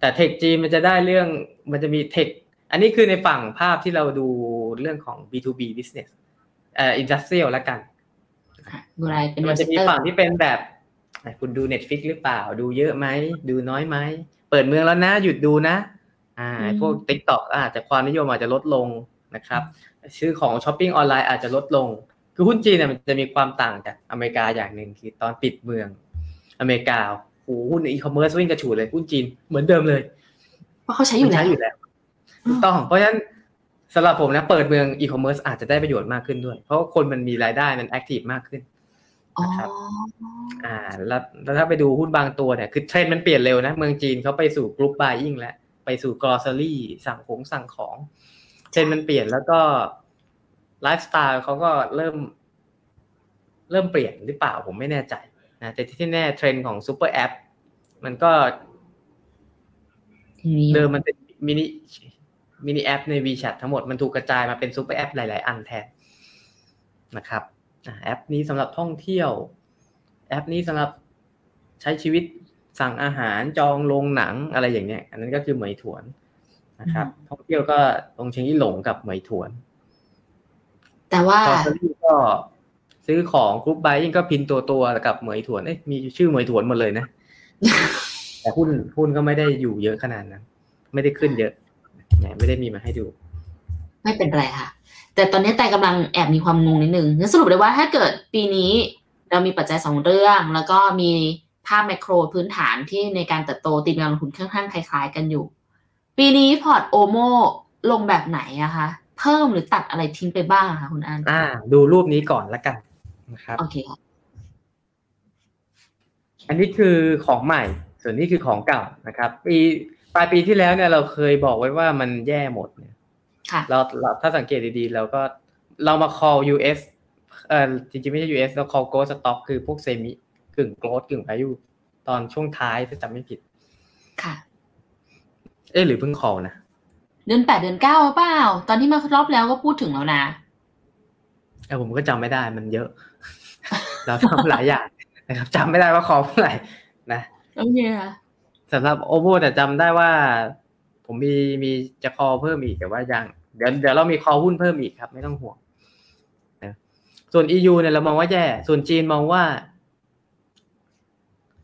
แต่เทคจีนมันจะได้เรื่องมันจะมีเทคอันนี้คือในฝั่งภาพที่เราดูเรื่องของ B2B business เอ่อ industrial แล้วกันค่ะดูอะไรเป็นมันจะมี investor ฝั่งที่เป็นแบบไหนคุณดู Netflix หรือเปล่า ดูเยอะไหม ดูน้อยไหม เปิดเมืองแล้วนะ หยุดดูนะ อ่าอืมพวก TikTok อาจจะความนิยมอาจจะลดลงนะครับซื้อของช้อปปิ้งออนไลน์อาจจะลดลง คือหุ้นจีนเนี่ยมันจะมีความต่างจากอเมริกาอย่างหนึ่งคือตอนปิดเมือง อเมริกาโอ้โหหุ้นอีคอมเมิร์ซวิ่งกระฉูดเลยหุ้นจีนเหมือนเดิมเลย เพราะเขาใช้อยู่มันแล้วใช้อยู่แล้วถูกต้อง เพราะฉะนั้น สำหรับผมนะเปิดเมืองอีคอมเมิร์ซอาจจะได้ประโยชน์มากขึ้นด้วย เพราะว่าคนมันมีรายได้มัน active มากขึ้นอ๋อนะครับอ่าแล้วแล้วถ้าไปดูหุ้นบางตัวเนี่ยคือเทรนด์มันเปลี่ยนเร็วนะ เมืองจีนเขาไปสู่ group buying แล้ว ไปสู่กรอส s รี่สั่งของสั่งของ เทรนด์มันเปลี่ยนแล้วก็ไลฟ์สไตล์เขาก็เริ่ม เริ่มเปลี่ยนหรือเปล่าผมไม่แน่ใจนะแต่ที่แน่เทรนด์ของ super app มันก็ทีนี้เดิมมันเป็น mini mini app ใน WeChat ทั้งหมดมันถูกกระจายมาเป็น super app หลาย ๆ อันแทนนะครับอ่าแอปนี้สำหรับท่องเที่ยว แอปนี้สำหรับใช้ชีวิตสั่งอาหารจองโรงหนังอะไรอย่างเงี้ย อันนั้นก็คือเหมยถวนนะครับ ท่องเที่ยวก็ตรงเชียงยี่หลงกับเหมยถวน แต่ว่ากอสรี่ก็ซื้อของกรุ๊ปไบยิ่งก็พินตัวตัวๆกับเหมยถวนเอ้ยมีชื่อเหมยถวนหมดเลยนะแต่หุ้นหุ้นก็ไม่ได้อยู่เยอะขนาดนั้นไม่ได้ขึ้นเยอะ แหมไม่ได้มีมาให้ดู ไม่เป็นไรค่ะ แต่ตอนนี้แต่กำลังแอบมีความงงนิดนึงงั้นสรุปเลยว่าถ้าเกิดปีนี้เรามีปัจจัยสองเรื่อง แล้วก็มีภาพแมกโครพื้นฐานที่ในการเติบโตตีมการลงทุนค่อนข้างคล้าย ๆ กันอยู่ ปีนี้พอร์ตโอโมลงแบบไหนอะคะเพิ่มหรือตัดอะไรทิ้งไปบ้างอะคะคุณอันอ่า ดูรูปนี้ก่อนละกันนะครับโอเคค่ะอันนี้คือของใหม่ ส่วนนี้คือของเก่านะครับ ปี ปลายปีที่แล้วเนี่ยเราเคยบอกไว้ว่ามันแย่หมดเนี่ยค่ะเราเราถ้าสังเกตดีๆเราก็เรามา call US เอ่อจริงๆไม่ใช่ US เรา call growth stock คือพวก semi กึ่ง growth กึ่ง value ตอนช่วงท้ายถ้าจำไม่ผิด ค่ะ เอ๊ะหรือเพิ่ง call นะ เดือนแปดเดือนเก้าเปล่า ตอนที่มารอบแล้วก็พูดถึงแล้วนะเออผมก็จำไม่ได้มันเยอะ เราทำหลายอย่างนะครับจำไม่ได้ว่า call เมื่อไหร่นะโอเคค่ะ สำหรับโอโบแต่จำได้ว่า ผมมีมีจะคอเพิ่มอีกแต่ว่ายังเดี๋ยวเดี๋ยวเรามีคอหุ้นเพิ่มอีกครับ ไม่ต้องห่วงนะส่วน EU เนี่ยเรามองว่าแย่ส่วนจีนมองว่า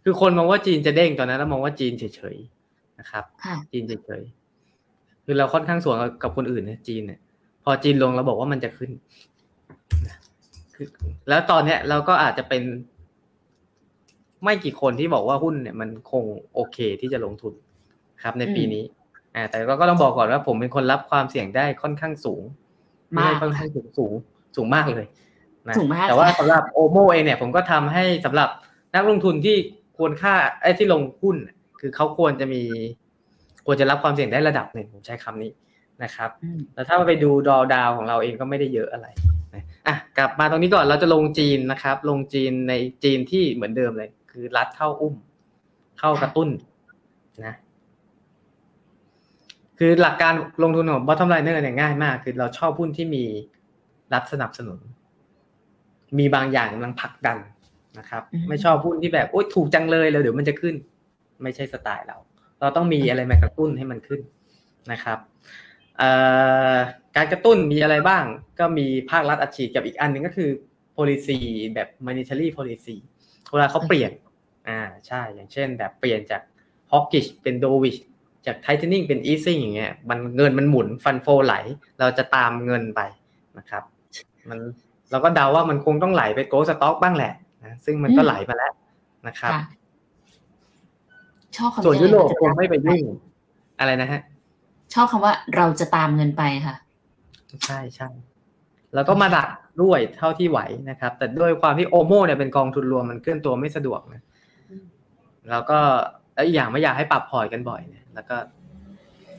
คือคนมองว่าจีนจะเด้งตอนนั้นเรามองว่าจีนเฉยๆนะครับค่ะจีนเฉยๆคือเราค่อนข้างสวนกับคนอื่นนะจีนเนี่ยพอจีนลงเราบอกว่ามันจะขึ้นนะคือแล้วตอนเนี้ยเราก็อาจจะเป็น ไม่กี่คนที่บอกว่าหุ้นเนี่ยมันคงโอเคที่จะลงทุนครับในปีนี้อ่าแต่ก็ก็ต้องบอกก่อนว่าผมเป็นคนรับความเสี่ยงได้ค่อนข้างสูงไม่มากใช่ค่อนข้างสูงสูงสูงมากเลยนะสูงมากแต่ว่าค่ะสำหรับโอโมเองเนี่ยผมก็ทำให้สำหรับนักลงทุนที่ควรค่าไอ้ที่ลงหุ้น คือเขาควรจะมีควรจะรับความเสี่ยงได้ระดับหนึ่งผมใช้คำนี้นะครับอืมแล้วถ้าไปดูดอดาวของเราเองก็ไม่ได้เยอะอะไรนะอะกลับมาตรงนี้ก่อนเราจะลงจีนนะครับ ลงจีนในจีนที่เหมือนเดิมเลย คือรัดเข้าอุ้ม เข้ากระตุ้นนะ คือหลักการลงทุนของ bottom liner เนี่ยง่ายมาก คือเราชอบหุ้นที่มีรัฐสนับสนุน มีบางอย่างกำลังผลักดันนะครับอืมไม่ชอบหุ้นที่แบบโอ๊ยถูกจังเลยแล้วเดี๋ยวมันจะขึ้น ไม่ใช่สไตล์เรา เราต้องมีอะไรมากระตุ้นให้มันขึ้นนะครับการกระตุ้นมีอะไรบ้าง ก็มีภาครัฐอัดฉีดกับอีกอันหนึ่งก็คือ policy แบบ monetary policy เวลาเขาเปลี่ยน อ่าใช่อย่างเช่น แบบเปลี่ยนจาก hawkish เป็น dovish จาก tightening เป็น easing อย่างเงี้ยมันเงินมันหมุนฟันโฟไหล เราจะตามเงินไปนะครับ มันเราก็เดาว่ามันคงต้องไหลไปโกลสต็อกบ้างแหละนะซึ่งมันก็ไหลมาแล้วนะครับชอบคำส่วนยุโรปคงไม่ไปยุ่งอะไรนะฮะ ชอบคำว่าเราจะตามเงินไปค่ะ ใช่ใช่แล้วก็มาดักด้วยเท่าที่ไหวนะครับ แต่ด้วยความที่โอโมเนี่ยเป็นกองทุนรวมมันเคลื่อนตัวไม่สะดวกนะ แล้วก็แล้วอีกอย่างไม่อยากให้ปรับพอร์ตกันบ่อยนะแล้วก็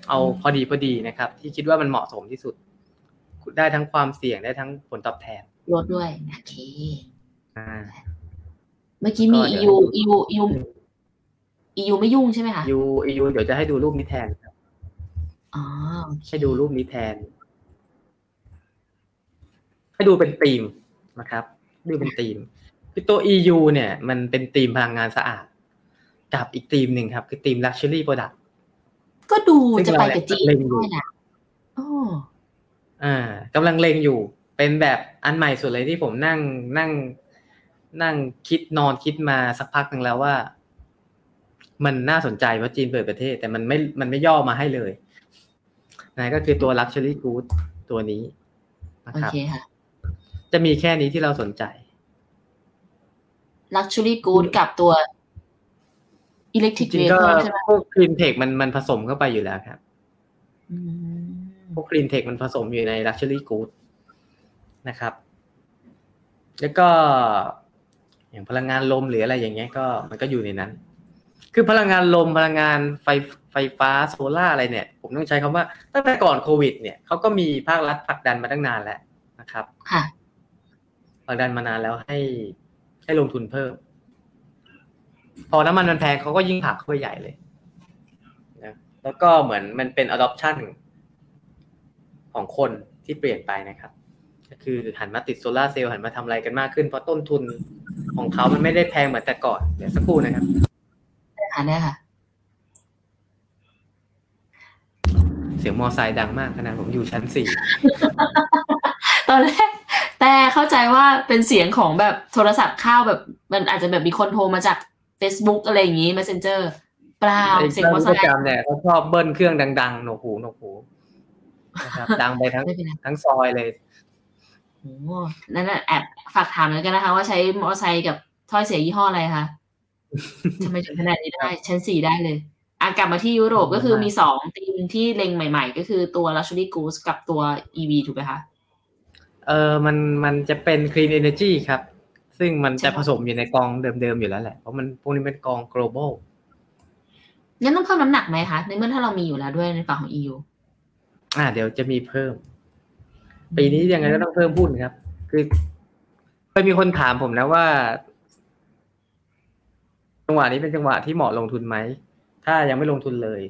เอาพอดีพอดีนะครับ ที่คิดว่ามันเหมาะสมที่สุด ได้ทั้งความเสี่ยงได้ทั้งผลตอบแทนลดด้วยโอเคอ่าเมื่อกี้มี EU EU EU EU ไม่ยุ่งใช่ไหมคะ EU เดี๋ยวจะให้ดูรูปนี้แทนครับอ๋อให้ดูรูปนี้แทน ให้ดูเป็นธีมนะครับ ดูเป็นธีมคือตัว EU เนี่ย มันเป็นธีมพลังงานสะอาด กับอีกธีมหนึ่งครับ คือธีม luxury product ก็ดูจะไปกับจีนเล็งอยู่ด้วยนะอ๋ออ่ากำลังเลงอยู่ เป็นแบบอันใหม่สุดเลยที่ผมนั่งนั่ง นั่งคิดนอนคิดมาสักพักหนึ่งแล้วว่า มันน่าสนใจว่าจีนเปิดประเทศ แต่มันไม่มันไม่ย่อมาให้เลยนะก็คือตัว luxury good ตัวนี้นะโอครับเคค่ะจะมีแค่นี้ที่เราสนใจ luxury good กับตัว จ electric ริงๆก็ vehicle ใช่ไหมพวกคลีนเทคมันมันผสมเข้าไปอยู่แล้วครับอืมพวกคลีนเทคมันผสมอยู่ใน luxury good นะครับ แล้วก็ อย่างพลังงานลมหรืออะไรอย่างเงี้ยก็มันก็อยู่ในนั้น คือพลังงานลมพลังงานไฟไฟฟ้าโซล่าอะไรเนี่ย ผมต้องใช้คำว่า ตั้งแต่ก่อนโควิด เนี่ยเขาก็มีภาครัฐผลักดันมาตั้งนานแล้วนะครับค่ะผลักดันมานานแล้วให้ให้ลงทุนเพิ่ม พอน้ำมันมันแพงเขาก็ยิ่งผลักเข้าไปใหญ่เลยนะแล้วก็เหมือนมันเป็น adoption ของคนที่เปลี่ยนไปนะครับ ก็คือหันมาติดโซลาร์เซลล์หันมาทำอะไรกันมากขึ้น เพราะต้นทุนของเขามันไม่ได้แพงเหมือนแต่ก่อน เดี๋ยวสักครู่นะครับได้ค่ะได้ค่ะ เสียงมอไซค์ดังมากขนาดผมอยู่ชั้นสี่ ตอนแรกแต่เข้าใจว่าเป็นเสียงของแบบโทรศัพท์เข้าแบบ มันอาจจะแบบมีคนโทรมาจาก Facebook อะไรอย่างนี้ Messenger เปล่าไอ้เสียงมอเตอร์ไซประค์จำเนี่ยเขาชอบเบิ้ลเครื่องดังๆหนวกหูหนวกหูนะครับดังไปทั้งไม่เป็นไรทั้งซอยเลยโอ้นั่นน่ะแอบฝากถามแล้วกันนะคะ ว่าใช้มอเตอร์ไซค์กับถ้อยเสียยี่ห้ออะไรคะทำไมถึงขนาดนี้ได้ชั้นสี่ได้เลยอะกลับมาที่ยุโรปก็คือมีสองทีมที่เล็งใหม่ ๆ ก็คือตัว Luxury Goods กับตัว EV ถูกไหมคะ เออมันมันจะเป็น clean energy ครับ ซึ่งมันใช่จะค่ะผสมอยู่ในกองเดิมๆอยู่แล้วแหละเพราะมันพวกนี้เป็นกอง global งั้นต้องเพิ่มน้ำหนักไหมคะในเมื่อถ้าเรามีอยู่แล้วด้วยในฝั่งของ EU อ่า เดี๋ยวจะมีเพิ่ม ปีนี้ยังไงก็ต้องเพิ่มหุ้นครับ คือเคยมีคนถามผมนะว่า จังหวะนี้เป็นจังหวะที่เหมาะลงทุนไหม ถ้ายังไม่ลงทุนเลย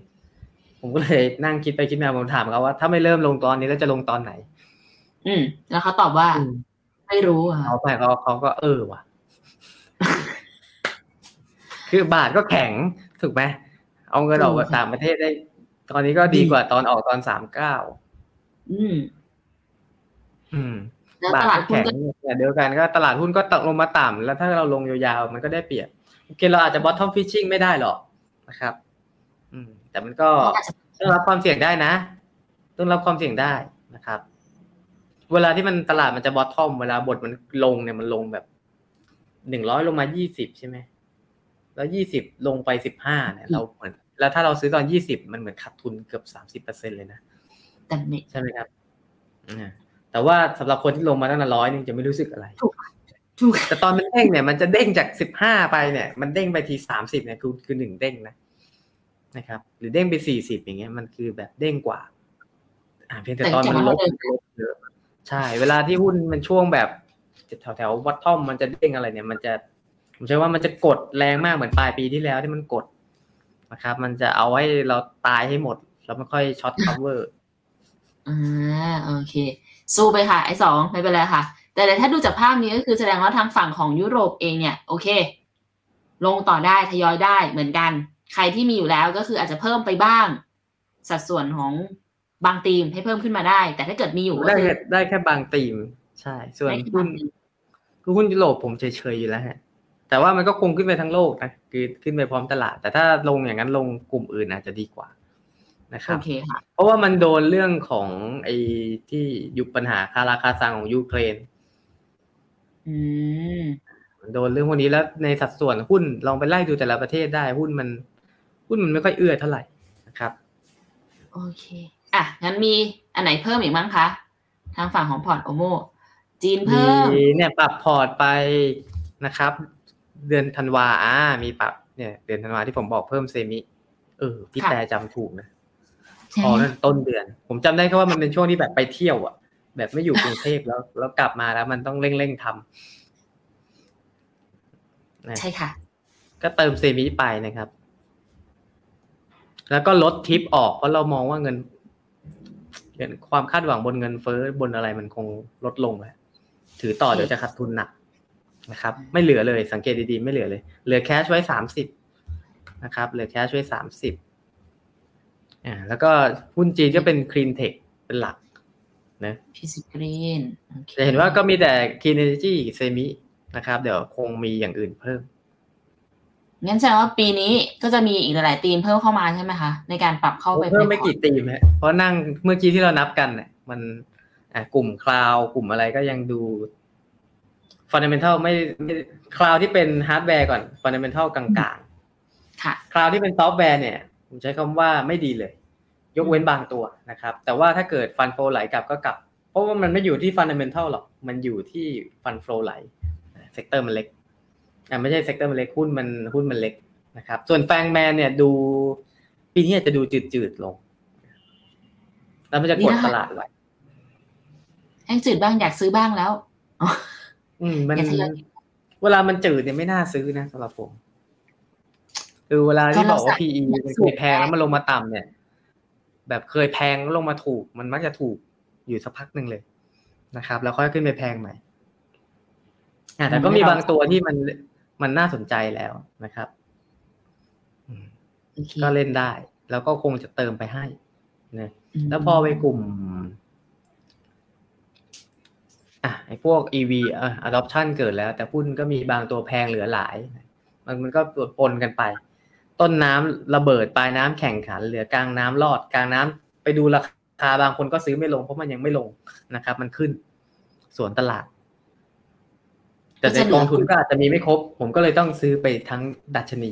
ผมก็เลยนั่งคิดไปคิดมาผมถามเขาว่า ถ้าไม่เริ่มลงตอนนี้แล้วจะลงตอนไหน อืม แล้วเขาตอบว่าอืม ไม่รู้อะเขาไปเขาเขาก็เออว่ะ คือบาทก็แข็งถูกไหมเอาเงินออกจากต่างประเทศได้ ตอนนี้ก็ดีกว่าตอนออกตอนสามเก้าอืม อืมแล้วบาตทลาดก็หุ้นแข็งก็แต่เดียวกันก็ตลาดหุ้นก็ตกลงมาต่ำแล้วถ้าเราลงยาวๆมันก็ได้เปรียบโอเคเราอาจจะ bottom fishing ไม่ได้หรอกนะครับ อืม แต่มันก็อาจจะต้องรับความเสี่ยงได้นะ ต้องรับความเสี่ยงได้นะครับ เวลาที่มันตลาดมันจะ bottom เวลาบทมันลงเนี่ยมันลงแบบหนึ่งร้อยลงมายี่สิบใช่ไหมแล้วยี่สิบลงไปสิบห้าเนี่ยเราเหมือน แล้วถ้าเราซื้อตอนยี่สิบมันเหมือนขาดทุนเกือบสามสิบเปอร์เซ็นเลยนะแต่ไม่ใช่ไหมครับอ่าแต่ว่าสำหรับคนที่ลงมาตั้งแต่ร้อยนึงจะไม่รู้สึกอะไรถูกแต่ตอนมันเด้งเนี่ยมันจะเด้งจากสิบห้าไปเนี่ย มันเด้งไปทีสามสิบเนี่ยคือคือหนึ่งเด้งนะนะครับ หรือเด้งไปสี่สิบอย่างเงี้ยมันคือแบบเด้งกว่า อ่าเพียงแต่ตอนมันลบลบเยอะ ใช่ เวลาที่หุ้นมันช่วงแบบแถวแถว bottom มันจะเด้งอะไรเนี่ย มันจะผมใช้ว่ามันจะกดแรงมากเหมือนปลายปีที่แล้วที่มันกดนะครับ มันจะเอาให้เราตายให้หมด แล้วไม่ค่อย short coverอ่าโอเค สู้ไปค่ะ ไอ้สองไม่เป็นไรค่ะ แต่ถ้าดูจากภาพนี้ก็คือแสดงว่าทางฝั่งของยุโรปเองเนี่ย โอเค ลงต่อได้ทยอยได้เหมือนกัน ใครที่มีอยู่แล้วก็คืออาจจะเพิ่มไปบ้าง สัดส่วนของ บางทีมให้เพิ่มขึ้นมาได้ แต่ถ้าเกิดมีอยู่ก็ได้คือแค่ได้แค่บางตีม ใช่ ส่วนได้แค่หุ้บานงทีมคือหุ้นยุโรปผมเฉยๆอยู่แล้วฮะ แต่ว่ามันก็คงขึ้นไปทั้งโลกนะคือขึ้นไปพร้อมตลาด แต่ถ้าลงอย่างนั้นลงกลุ่มอื่นอาจจะดีกว่านะคโอรับเคค่ะเพราะว่ามันโดนเรื่องของไอ้ที่ยุคปัญหาคาราคาซังของยูเครน อืมโดนเรื่องพวกนี้แล้วในสัดส่วนหุ้นลองไปไล่ดูแต่ละประเทศได้หุ้นมัน หุ้นมันไม่ค่อยเอื้อเท่าไหร่นะครับ โอเค อะงั้นมีอันไหนเพิ่มอีกมั้งคะ ทางฝั่งของพอร์ตโอโมจีนมีเพิ่มเนี่ยปรับพอร์ตไปนะครับ เดือนธันวาอ่ามีปรับเนี่ยเดือนธันวาที่ผมบอกเพิ่ม semi เออพี่ค่ะแต่จำถูกนะใช่พอนั่นต้นเดือน ผมจำได้แค่ว่ามันเป็นช่วงที่แบบไปเที่ยวอะ แบบไม่อยู่กรุงเทพแล้วแล้วกลับมาแล้วมันต้องเร่งเร่งๆทำนะใช่ค่ะ ก็เติมเซมิไปนะครับ แล้วก็ลดทิปออกเพราะเรามองว่าเงิน เงินความคาดหวังบนเงินเฟ้อบนอะไรมันคงลดลงแล้วถือต่อโอเคเดี๋ยวจะขาดทุนหนักนะครับ ไม่เหลือเลยสังเกตดีๆไม่เหลือเลย เหลือแคชไว้สามสิบนะครับ เหลือแคชไว้สามสิบอ่าแล้วก็หุ้นจีนก็เป็นคลีนเทคเป็นหลักนะพิซิกรีนโอเคจะเห็นว่าก็มีแต่ Clean Energy semi นะครับ เดี๋ยวคงมีอย่างอื่นเพิ่ม งั้นแสดงว่าปีนี้ก็จะมีอีกหลายๆธีมเพิ่มเข้ามาใช่ไหมคะในการปรับเข้าไปเพิ่มไม่ในพอร์ตกี่ธีมฮะเพราะนั่งเมื่อกี้ที่เรานับกันเนี่ยมันอะกลุ่ม cloud กลุ่มอะไรก็ยังดู fundamental ไม่ไม่ cloud ที่เป็นฮาร์ดแวร์ก่อน fundamental กลางค่ะๆ cloud ที่เป็นซอฟต์แวร์เนี่ย ผมใช้คำว่าไม่ดีเลย ยกเว้นบางตัวนะครับ แต่ว่าถ้าเกิด fund flow ไหลกลับก็กลับ เพราะว่ามันไม่อยู่ที่ fundamental หรอก มันอยู่ที่ fund flow ไหล sector มันเล็ก อะไม่ใช่ sector มันเล็กหุ้นมันหุ้นมันเล็กนะครับ ส่วน FANGMAN เนี่ยดู ปีนี้อาจจะดูจืดๆลง แล้วมันจะกดนี่นะคะตลาดไว้แห้งจืดบ้างอยากซื้อบ้างแล้ว อืมมันอย่าทยอยเวลามันจืดเนี่ยไม่น่าซื้อนะสำหรับผมคือเวลาที่บอกว่า PE มันเคยแพงแล้วมันลงมาต่ำเนี่ย แบบเคยแพงแล้วลงมาถูก มันมักจะถูกอยู่สักพักหนึ่งเลยนะครับ แล้วค่อยขึ้นไปแพงใหม่อะแต่ก็มีบางตัวที่มัน มันน่าสนใจแล้วนะครับอืมโอเคก็เล่นได้ แล้วก็คงจะเติมไปให้นะมแล้วพอไปกลุ่ม อะไอ้พวก EV เอ่อ adoption เกิดแล้ว แต่หุ้นก็มีบางตัวแพงเหลือหลาย มันมันก็ปนกันไป ต้นน้ำระเบิดปลายน้ำแข่งขัน เหลือกลางน้ำรอดกลางน้ำไปดูราคาบางคนก็ซื้อไม่ลงเพราะมันยังไม่ลงนะครับ มันขึ้นสวนตลาด แต่ในกองทุนก็อาจจะมีไม่ครบ ผมก็เลยต้องซื้อไปทั้งดัชนี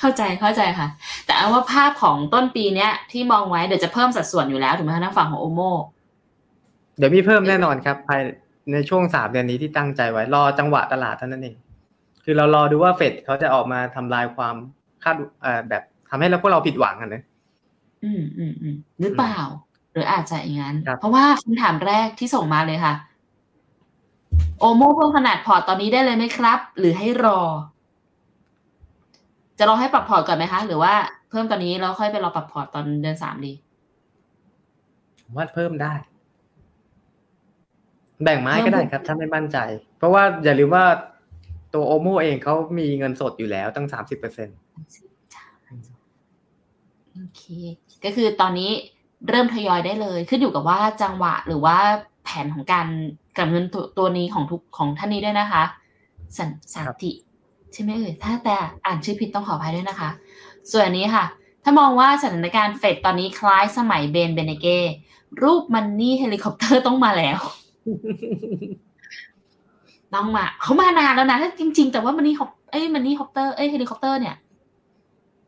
เข้าใจเข้าใจค่ะ แต่เอาว่าภาพของต้นปีเนี้ย ที่มองไว้เดี๋ยวจะเพิ่มสัดส่วนอยู่แล้วถูกไหมคะทางฝั่งของโอโมเดี๋ยวมีเพิ่มแน่นอนครับ ภายในช่วงสามเดือนนี้ที่ตั้งใจไว้รอจังหวะตลาดเท่านั้นเองคือเรารอดูว่าเฟดเขาจะออกมาทำลายความคาดเอ่อแบบทำให้เราพวกเราผิดหวังกันนะอืมอืมอืมหรือเปล่า หรืออาจจะอย่างนั้นครับเพราะว่าคำถามแรกที่ส่งมาเลยค่ะ โอโมเพิ่มขนาดพอร์ตตอนนี้ได้เลยไหมครับ หรือให้รอ จะรอให้ปรับพอร์ตก่อนไหมคะ หรือว่าเพิ่มตอนนี้แล้วค่อยไปรอปรับพอร์ตตอนเดือนสามดีผมว่าเพิ่มได้ แบ่งไม้ก็ได้ครับ ถ้าไม่มั่นใจ เพราะว่าอย่าลืมว่าตัวโอโมเองเขามีเงินสดอยู่แล้วตั้งสามสิบเปอร์เซ็นโอเค ก็คือตอนนี้เริ่มทยอยได้เลย ขึ้นอยู่กับว่าจังหวะหรือว่าแผนของการ กลับเงินตัวตัวนี้ของทุกของท่านนี้ด้วยนะคะ สันสันติใช่ไหมเอ่ยถ้าแต่อ่านชื่อผิดต้องขออภัยด้วยนะคะ ส่วนอันนี้ค่ะ ถ้ามองว่าสถานการณ์เฟดตอนนี้คล้ายสมัย Ben Bernanke รูป money helicopter ต้องมาแล้วต้องมาเขามานานแล้วนะถ้าจริง ๆ แต่ว่า money ฮอปเอ้ย money ฮอปเตอร์เอ้ย helicopter เนี่ย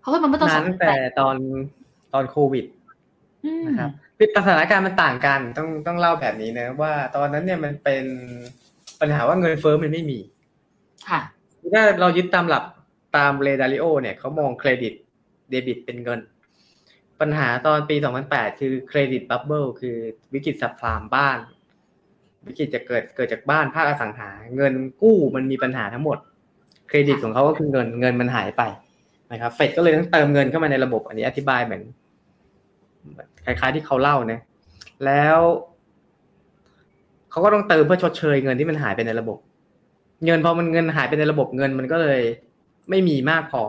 เขาให้มันเมื่อตอนนาสนองตั้งแต่ตอนตอนโควิดอืมนะครับ คือสถานการณ์มันต่างกันต้องต้องเล่าแบบนี้นะ ว่าตอนนั้นเนี่ยมันเป็นปัญหาว่าเงินเฟ้อมันไม่มี ค่ะถ้าเรายึดตามหลักตาม Ray Dalio เนี่ยเขามองเครดิตเดบิตเป็นเงิน ปัญหาตอนปี 2008 คือ credit bubble คือวิกฤต subprime บ้าน วิกฤตจะเกิดเกิดจากบ้านภาคอสังหา เงินกู้มันมีปัญหาทั้งหมด เครดิตของเขาก็คือเงินเงินมันหายไปนะครับเฟดก็เลยต้องเติมเงินเข้ามาในระบบ อันนี้อธิบายเหมือน คล้ายๆที่เขาเล่านะ แล้วเขาก็ต้องเติมเพื่อชดเชยเงินที่มันหายไปในระบบ เงินพอมันเงินหายไปในระบบเงินมันก็เลย ไม่มีมากพอ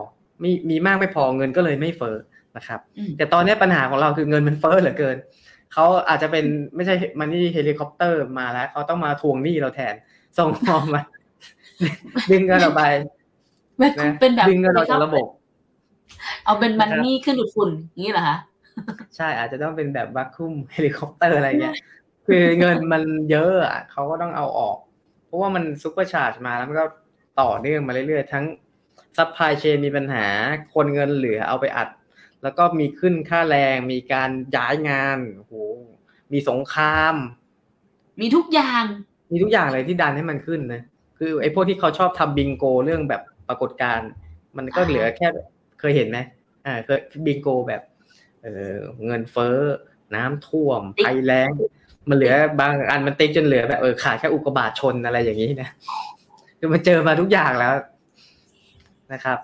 มีมีมากไม่พอเงินก็เลยไม่เฟ้อนะครับอืมแต่ตอนนี้ปัญหาของเราคือเงินมันเฟ้อเหลือเกินเขาอาจจะเป็นไม่ใช่ money helicopter มาแล้วเขาต้องมาทวงหนี้เราแทนส่งมอมาดึงเงินออกไปแม่คุนะณเป็นแบบดึงเงินออกจากระบบ เอาเป็นมันนะครับนี่ขึ้นดูดฝุ่นอย่างนี้เหรอคะ ใช่อาจจะต้องเป็นแบบ vacuum helicopter อะไรเงี้ยคือเงินมันเยอะอะเขาก็ต้องเอาออก เพราะว่ามัน supercharge มาแล้วมันก็ต่อเนื่องมาเรื่อยๆ ทั้ง supply chain มีปัญหา คนเงินเหลือเอาไปอัด แล้วก็มีขึ้นค่าแรง มีการย้ายงานโอ้โหมีสงคราม มีทุกอย่าง มีทุกอย่างเลยที่ดันให้มันขึ้นนะคือไอ้พวกที่เขาชอบทำบิงโกเรื่องแบบปรากฏการณ์มันก็อ่าเหลือแค่เคยเห็นไหมอ่าเคยบิงโกแบบ เออเงินเฟ้อน้ำท่วมภัยแล้ง มันเหลือบางอันมันติ๊กจนเหลือแบบเออขาดแค่อุกกาบาตชนอะไรอย่างนี้นะคือมันเจอมาทุกอย่างแล้วนะครับ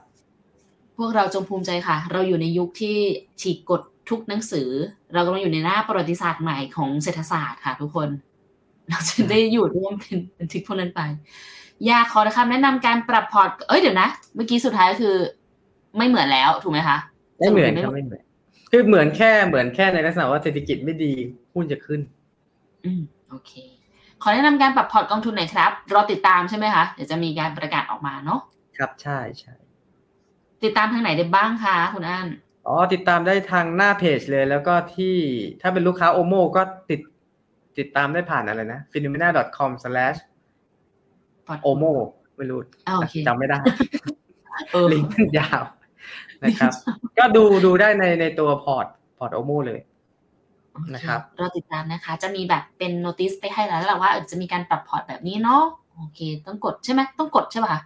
พวกเราจงภูมิใจค่ะ เราอยู่ในยุคที่ฉีกกฎทุกหนังสือ เรากำลังอยู่ในหน้าประวัติศาสตร์ใหม่ของเศรษฐศาสตร์ค่ะ ทุกคน เราจะได้อยู่ร่วมเป็นบันทึกพวกนั้นไป อยากขอคำแนะนำการปรับพอร์ต เอ้ยเดี๋ยวนะ เมื่อกี้สุดท้ายก็คือ ไม่เหมือนแล้วถูกไหมคะไม่เหมือนสครุรับปไม่เหมือน คือเหมือนแค่เหมือนแค่ในลักษณะว่าเศรษฐกิจไม่ดีหุ้นจะขึ้น อืมโอเค ขอแนะนำการปรับพอร์ตกองทุนหน่อยครับรอติดตามใช่ไหมคะเดี๋ยวจะมีการประกาศออกมาเนาะครับใช่ใช่ติดตามทางไหนได้บ้างคะคุณอันอ๋อติดตามได้ทางหน้าเพจเลย แล้วก็ที่ถ้าเป็นลูกค้าโอโมก็ติดติดตามได้ผ่านอะไรนะ p h e n o m e n a c o m o m o ไม่รู้อ่าโอเคจำไม่ได้เออลิงก์มันยาว นะครับ ก็ดูดูได้ในในตัวพอร์ตพอร์ตโอโมเลยนะครับเราติดตามนะคะ จะมีแบบเป็นโน้ติสไปให้แล้วแหละว่าเออจะมีการปรับพอร์ตแบบนี้เนาะโอเค ต้องกดใช่ไหมต้องกดใช่ป่ะ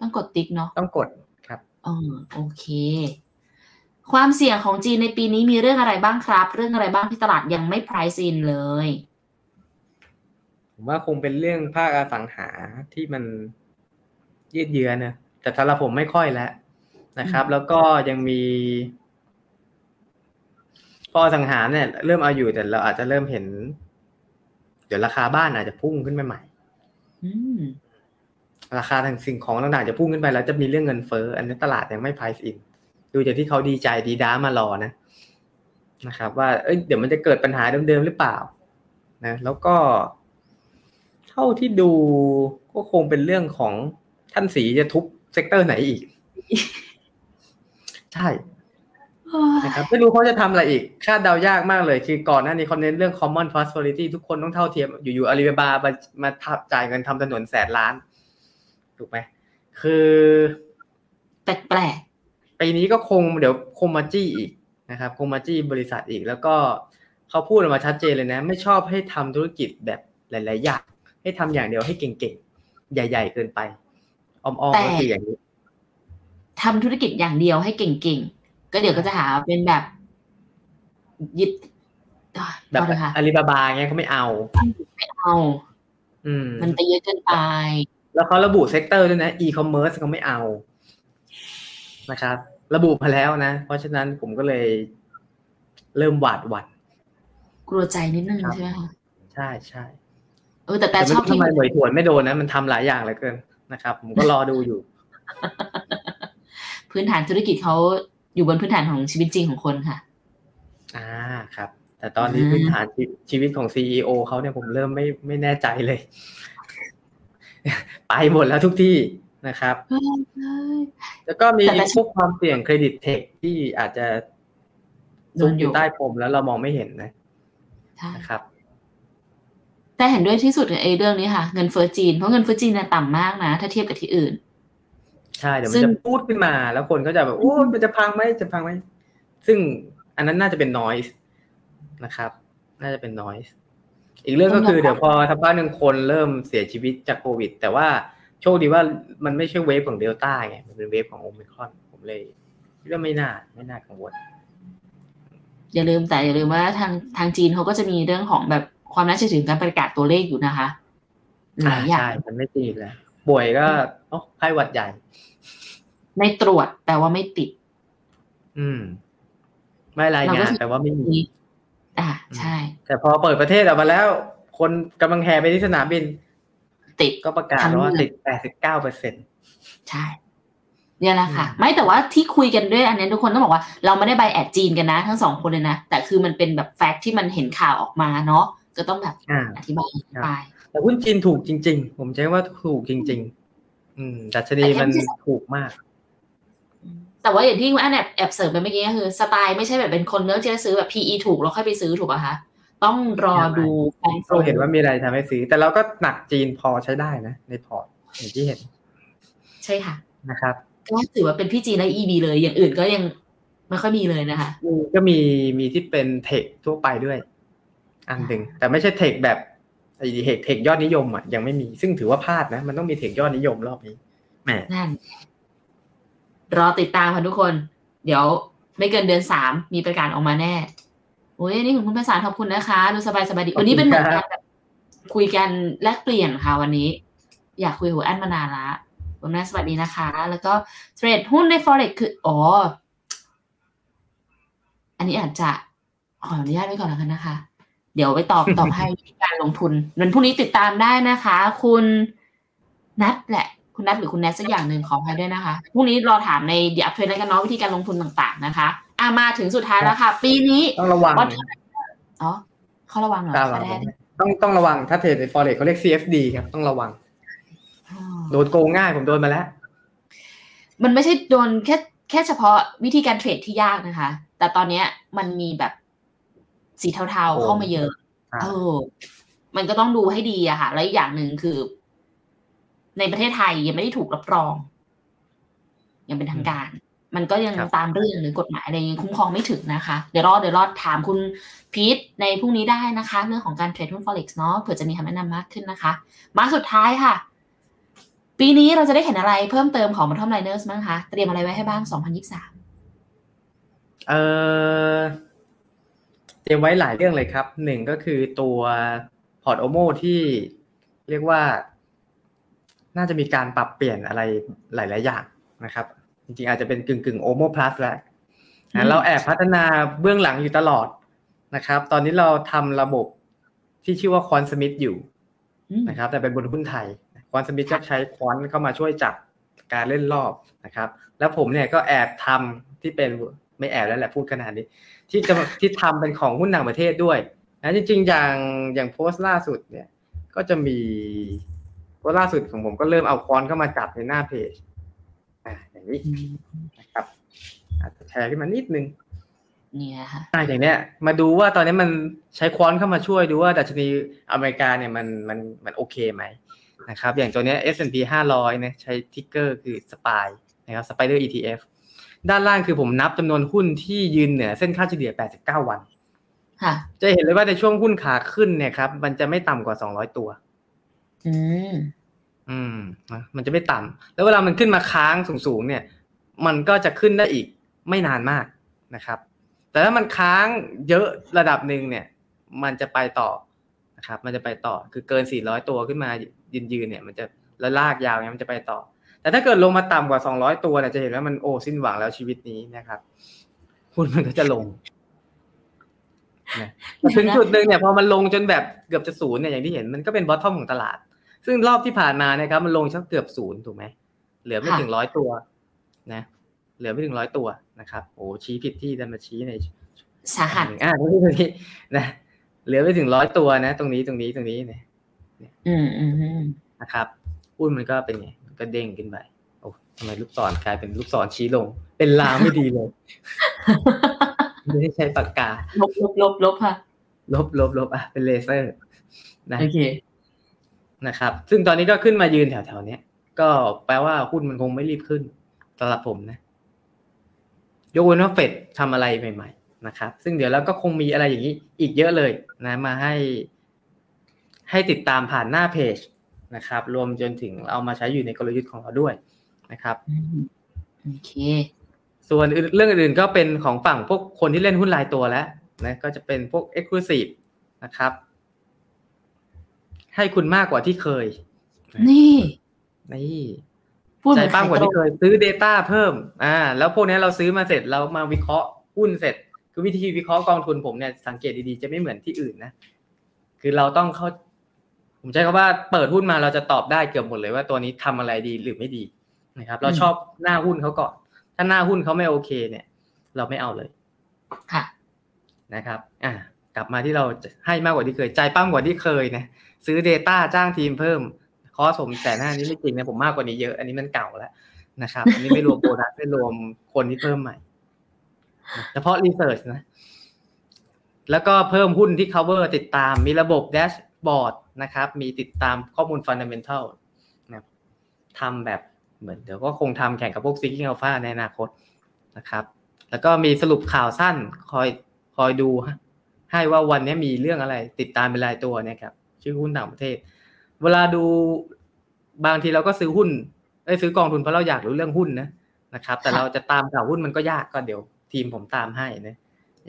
ต้องกดติ๊กเนาะต้องกดครับอ๋อโอเค ความเสี่ยงของจีนในปีนี้มีเรื่องอะไรบ้างครับ เรื่องอะไรบ้างที่ตลาดยังไม่ price in เลยผมว่าคงเป็นเรื่องภาคอสังหาที่มันยืดเยื้อนะแต่สำหรับผมไม่ค่อยแล้ว นะครับ แล้วก็ยังมี พออสังหาเนี่ย เริ่มเอาอยู่แต่เราอาจจะเริ่มเห็น เดี๋ยวราคาบ้านอาจจะพุ่งขึ้นไปใหม่อืมราคาทางสิ่งของต่างๆจะพุ่งขึ้นไปแล้วจะมีเรื่องเงินเฟ้ออันนี้ตลาดยังไม่ price in ดูจากที่เขาดีใจดีด้ามารอนะนะครับ ว่าเอ้ยเดี๋ยวมันจะเกิดปัญหาเดิมๆหรือเปล่า นะ แล้วก็ เท่าที่ดูก็คงเป็นเรื่องของท่านสีจะทุบ sector ไหนอีก ใช่นะครับไม่รู้เขาจะทำอะไรอีก คาดเดายากมากเลย คือก่อนหน้านี้เขาเน้นเรื่อง common prosperity ทุกคนต้องเท่าเทียม อยู่ๆอาลีบาบามามาทับจ่ายเงินทำถนนแสนล้าน ถูกไหม คือ แปลกปีนี้ก็คงเดี๋ยวคงมาจี้อีกนะครับ คงมาจี้บริษัทอีก แล้วก็เขาพูดออกมาชัดเจนเลยนะ ไม่ชอบให้ทำธุรกิจแบบหลาย ๆ อย่าง ให้ทำอย่างเดียวให้เก่งๆ ใหญ่ ๆ เกินไป อ้อมๆก็คืออย่างนี้ๆ ทำธุรกิจอย่างเดียวให้เก่งๆ ก็เดี๋ยวก็จะหาเป็นแบบยึดอะแบบพอเถอะค่ะอาลีบาบาเงี้ยเขาไม่เอา ไม่เอา อืม มันไปเยอะเกินไป แล้วเขาระบุเซกเตอร์ด้วยนะ e-commerce เขาไม่เอา นะครับ ระบุมาแล้วนะ เพราะฉะนั้นผมก็เลยเริ่มหวาดหวั่นกลัวใจนิดนึงครับใช่ไหมคะ ใช่ใช่เออแต่แต่แต่ไม่ชอบรู้ทำที่ไมหน่วยถวนไม่โดนนะ มันทำหลายอย่างเหลือเกินนะครับ ผมก็รอดูอยู่ พื้นฐานธุรกิจเขาอยู่บนพื้นฐานของชีวิตจริงของคนค่ะ อ่าครับ แต่ตอนนี้อ่าพื้นฐานชีชีวิตของซีอเขาเนี่ยผมเริ่มไม่ไม่แน่ใจเลย ไปหมดแล้วทุกที่นะครับเฮ้ยเฮ้ยแล้วก็มีแต่แต่พวกความเสี่ยงเครดิตเทคที่อาจจะโดซุกนออยู่ยู่ใต้พรมแล้วเรามองไม่เห็นนะใช่นะครับ แต่เห็นด้วยที่สุดกับไอ้เรื่องนี้ค่ะ เงินเฟ้อจีน เพราะเงินเฟ้อจีนน่ะต่ำมากนะ ถ้าเทียบกับที่อื่น ใช่เดี๋ยวซึ่มันงจะพูดขึ้นมา แล้วคนก็จะแบบโอ้ยมันจะพังไหมจะพังไหมซึ่งอันนั้นน่าจะเป็น noise นะครับ น่าจะเป็น noise อีกเรื่องก็คือเดี๋ยวพอทับ้านหนึ่งคนเริ่มเสียชีวิตจากโควิด แต่ว่าโชคดีว่ามันไม่ใช่เวฟของเดลต้าไงมันเป็นเวฟของโอมิครอนผมเลยคิดว่าไม่น่าไม่น่ากังวลอย่าลืมแต่อย่าลืมว่าทางทางจีนเขาก็จะมีเรื่องของแบบความน่าเชื่อถือการประกาศตัวเลขอยู่นะคะหลายอย่าใช่งมันไม่ตีบแล้วป่วยก็โอ้ไข้หวัดใหญ่ ไม่ตรวจแต่ว่าไม่ติด อืม ไม่รายเรางาก็นคือแต่ว่าไม่มีนี้อ่าใช่ แต่พอเปิดประเทศออกมาแล้ว คนกำลังแห่ไปที่สนามบิน ติดก็ประกาศทั้งว่าเมืองติด89เปอร์เซ็นใช่เนี่ยแหละค่ะอืมไม่แต่ว่าที่คุยกันด้วยอันนี้ทุกคนต้องบอกว่าเราไม่ได้ใบแอดจีนกันนะ ทั้งสองคนเลยนะ แต่คือมันเป็นแบบแฟกต์ที่มันเห็นข่าวออกมาเนาะก็ต้องแบบอ่าอธิบายอธิบายแต่หุ้นจีนถูกจริง ๆ ผมใช้ว่าถูกจริง ๆ อืมดัชนีมันถูกมาก แต่ว่าอย่างที่คุณอันแอบแอบเสริมไปเมื่อกี้ก็คือสไตล์ไม่ใช่แบบเป็นคนเลือกที่จะซื้อแบบ PE ถูกแล้วค่อยไปซื้อถูกป่ะคะ ต้องรอดูแฟนโฟเราเห็นว่ามีอะไรทำให้ซื้อ แต่เราก็หนักจีนพอใช้ได้นะ ในพอร์ตอย่างที่เห็น ใช่ค่ะนะครับก็ถือว่าเป็นพี่จีนและ EB เลย อย่างอื่นก็ยังไม่ค่อยมีเลยนะคะมีก็มีมีที่เป็นเทคทั่วไปด้วย อันหนึ่งแต่ไม่ใช่เทคแบบไอ้เทคเทคยอดนิยมอะยังไม่มีซึ่งถือว่าพลาดนะ มันต้องมีเทคยอดนิยมรอบนี้แหมนั่น รอติดตามค่ะทุกคน เดี๋ยวไม่เกินเดือนสามมีประกาศออกมาแน่โอ้ยอันนี่ของคุณภาษาขอบคุณนะคะ ดูสบายสบายดี วันนี้เป็นเหมือนการแบบคุยกันแลกเปลี่ยนค่ะวันนี้ อยากคุยกับหัวแอนมานานละคุณแม่สวัสดีนะคะ แล้วก็เทรดหุ้นใน forex คืออ๋อ อันนี้อาจจะขออนุญาตไว้ก่อนแล้วกันนะคะ เดี๋ยวไปตอบตอบให้วิธีการลงทุนวันพรุ่งนี้ติดตามได้นะคะ คุณนัทแหละ คุณนัทหรือคุณแนทสักอย่างหนึ่งขออภัยด้วยนะคะพรุ่งนี้รอถามในเดียบเทรดแล้วกันเนาะวิธีการลงทุนต่างๆนะคะอะมาถึงสุดท้ายแล้วค่ะ ปีนี้ต้องระวังวัดอ๋อเขาระวังเหรอตาเขาระวัได้งต้องต้องระวังถ้าเทรดใน forex เขาเรียก CFD ครับต้องระวังอ๋อโดนโกงง่ายผมโดนมาแล้ว มันไม่ใช่โดนแค่แค่เฉพาะวิธีการเทรดที่ยากนะคะ แต่ตอนเนี้ยมันมีแบบสีเทาโอ้ๆเข้ามาเยอะอ่าเออมันก็ต้องดูให้ดีอะค่ะ แล้วอีกอย่างหนึ่งคือ ในประเทศไทยยังไม่ได้ถูกรับรอง ยังเป็นทางการ มันก็ยังครับตามเรื่องหรือกฎหมายอะไรยังคุ้มครองไม่ถึงนะคะ เดี๋ยวรอเดี๋ยวรอถามคุณพีทในพรุ่งนี้ได้นะคะ เรื่องของการเทรดหุ้น forex เนาะเผื่อจะมีคำแนะนำมากขึ้นนะคะ มาสุดท้ายค่ะ ปีนี้เราจะได้เห็นอะไรเพิ่มเติมของ Bottom Liners บ้างคะเตรียมอะไรไว้ให้บ้าง 2023 เออเตรียมไว้หลายเรื่องเลยครับหนึ่งก็คือตัวพอร์ตโอโมที่เรียกว่า น่าจะมีการปรับเปลี่ยนอะไรหลาย ๆ อย่างนะครับ จริง ๆ อาจจะเป็นกึ่งกึ่งโอโมพลัสแล้วอืนะมเราแอบพัฒนาเบื้องหลังอยู่ตลอดนะครับ ตอนนี้เราทำระบบที่ชื่อว่าคอนสมิธอยู่อืมนะครับ แต่เป็นบนหุ้นไทยควอนสมิธก็ใช้ควอนเข้ามาช่วยจับการเล่นรอบนะครับ แล้วผมเนี่ยก็แอบทำที่เป็นไม่แอบแล้วแหละพูดขนาดนี้ ที่จะที่ทำเป็นของหุ้นต่างประเทศด้วยนะจริง ๆ อย่างอย่างโพสต์ล่าสุดเนี่ย ก็จะมี โพสต์ล่าสุดของผมก็เริ่มเอาควอนเข้ามาจับในหน้าเพจอ่าอย่างนี้นะครับอาจจะแชร์ขึ้นมานิดนึงเนี่ยค่ะอ่าอย่างเนี้ย มาดูว่าตอนนี้มันใช้ควอนเข้ามาช่วยดูว่าดัชนีอเมริกาเนี่ยมันมันมันโอเคไหมนะครับ อย่างตัวเนี้ย S&P 500เนี่ยใช้ทิกเกอร์คือ SPY นะครับ Spider ETF ด้านล่างคือผมนับจำนวนหุ้นที่ยืนเหนือเส้นค่าเฉลี่ย 89 วัน ค่ะ จะเห็นเลยว่าในช่วงหุ้นขาขึ้นเนี่ยครับ มันจะไม่ต่ำกว่า 200 ตัว อืมอืมนะมันจะไม่ต่ำแล้วเวลามันขึ้นมาค้างสูงๆเนี่ย มันก็จะขึ้นได้อีกไม่นานมากนะครับ แต่ถ้ามันค้างเยอะระดับหนึ่งเนี่ย มันจะไปต่อนะครับ มันจะไปต่อคือเกิน 400 ตัวขึ้นมายืนๆเนี่ย มันจะแล้วลากยาวเนี่ยมันจะไปต่อ แต่ถ้าเกิดลงมาต่ำกว่า 200 ตัวเนี่ยจะเห็นว่ามันโอ้สิ้นหวังแล้วชีวิตนี้นะครับหุ้นมันก็จะลงนะแต่ถึงจุดหนึ่งเนี่ยพอมันลงจนแบบเกือบจะศูนย์เนี่ยอย่างที่เห็นมันก็เป็นบอททอมของตลาด ซึ่งรอบที่ผ่านมานะครับ มันลงชักเกือบศูนย์ถูกไหมเหลือไม่ค่ะถึงร้อยตัว นะ เหลือไม่ถึงร้อยตัวนะครับโอ้ชี้ผิดที่ดันมาชี้ในสาหัสอ่าตรงนี้ตรงนี้นะเหลือไม่ถึงร้อยตัวนะ ตรงนี้ตรงนี้ตรงนี้เนี่ยอืมอืมอืมนะครับหุ้นมันก็เป็นไงมันก็เด้งขึ้นไปโอ้ทำไมลูกศรกลายเป็นลูกศรชี้ลง เป็นลางไม่ดีเลยไม่ได้ใช้ปากกา ลบลบลบลบค่ะ ลบลบลบอะเป็นเลเซอร์นะโอเค นะครับ ซึ่งตอนนี้ก็ขึ้นมายืนแถวๆเนี้ยก็แปลว่าหุ้นมันคงไม่รีบขึ้นสำหรับผมนะ ยกเว้นว่าเฟดทำอะไรใหม่ ๆ นะครับ ซึ่งเดี๋ยวเราก็คงมีอะไรอย่างนี้อีกเยอะเลยนะ มาให้ ให้ติดตามผ่านหน้าเพจนะครับ รวมจนถึงเอามาใช้อยู่ในกลยุทธ์ของเราด้วยนะครับอืมโอเค ส่วนอื่นเรื่องอื่นๆก็เป็นของฝั่งพวกคนที่เล่นหุ้นรายตัวแล้วนะก็จะเป็นพวก Exclusive นะครับ ให้คุณมากกว่าที่เคย นี่นี่พูดเหใจมือนปั้มกว่าขายตรที่งเคย ซื้อ Data เพิ่ม อ่า แล้วพวกนี้เราซื้อมาเสร็จเรามาวิเคราะห์หุ้นเสร็จ คือวิธีวิเคราะห์กองทุนผมเนี่ยสังเกตดีๆจะไม่เหมือนที่อื่นนะคือเราต้องเข้า ผมใช้คำว่าเปิดหุ้นมาเราจะตอบได้เกือบหมดเลยว่าตัวนี้ทำอะไรดีหรือไม่ดีนะครับ เราชอบหน้าหุ้นเขาก่อน ถ้าหน้าหุ้นเขาไม่โอเค เนี่ย เราไม่เอาเลย ค่ะ นะครับ อะกลับมาที่เราให้มากกว่าที่เคย ใจปั้มกว่าที่เคยนะ ซื้อ Data จ้างทีมเพิ่ม คอสผมแสนห้านี้ไม่จริงนะผมมากกว่านี้เยอะ อันนี้มันเก่าแล้วนะครับ อันนี้ไม่รวมโบนัสไม่รวมคนที่เพิ่มใหม่เฉพาะรีเสิร์ชนะ แล้วก็เพิ่มหุ้นที่ cover ติดตามมีระบบแดชบอร์ดนะครับ มีติดตามข้อมูล fundamental นะทำแบบเหมือนเดี๋ยวก็คงทำแข่งกับพวก Seeking Alpha ในอนาคตนะครับ แล้วก็มีสรุปข่าวสั้นคอยคอยดูให้ว่าวันนี้มีเรื่องอะไร ติดตามเป็นรายตัวนะครับ ชื่อหุ้นต่างประเทศ เวลาดูบางทีเราก็ซื้อหุ้นไอ้ซื้อกองทุนเพราะเราอยากรู้เรื่องหุ้นนะนะครับ แต่เราจะตามข่าวหุ้นมันก็ยากก็เดี๋ยวทีมผมตามให้นะ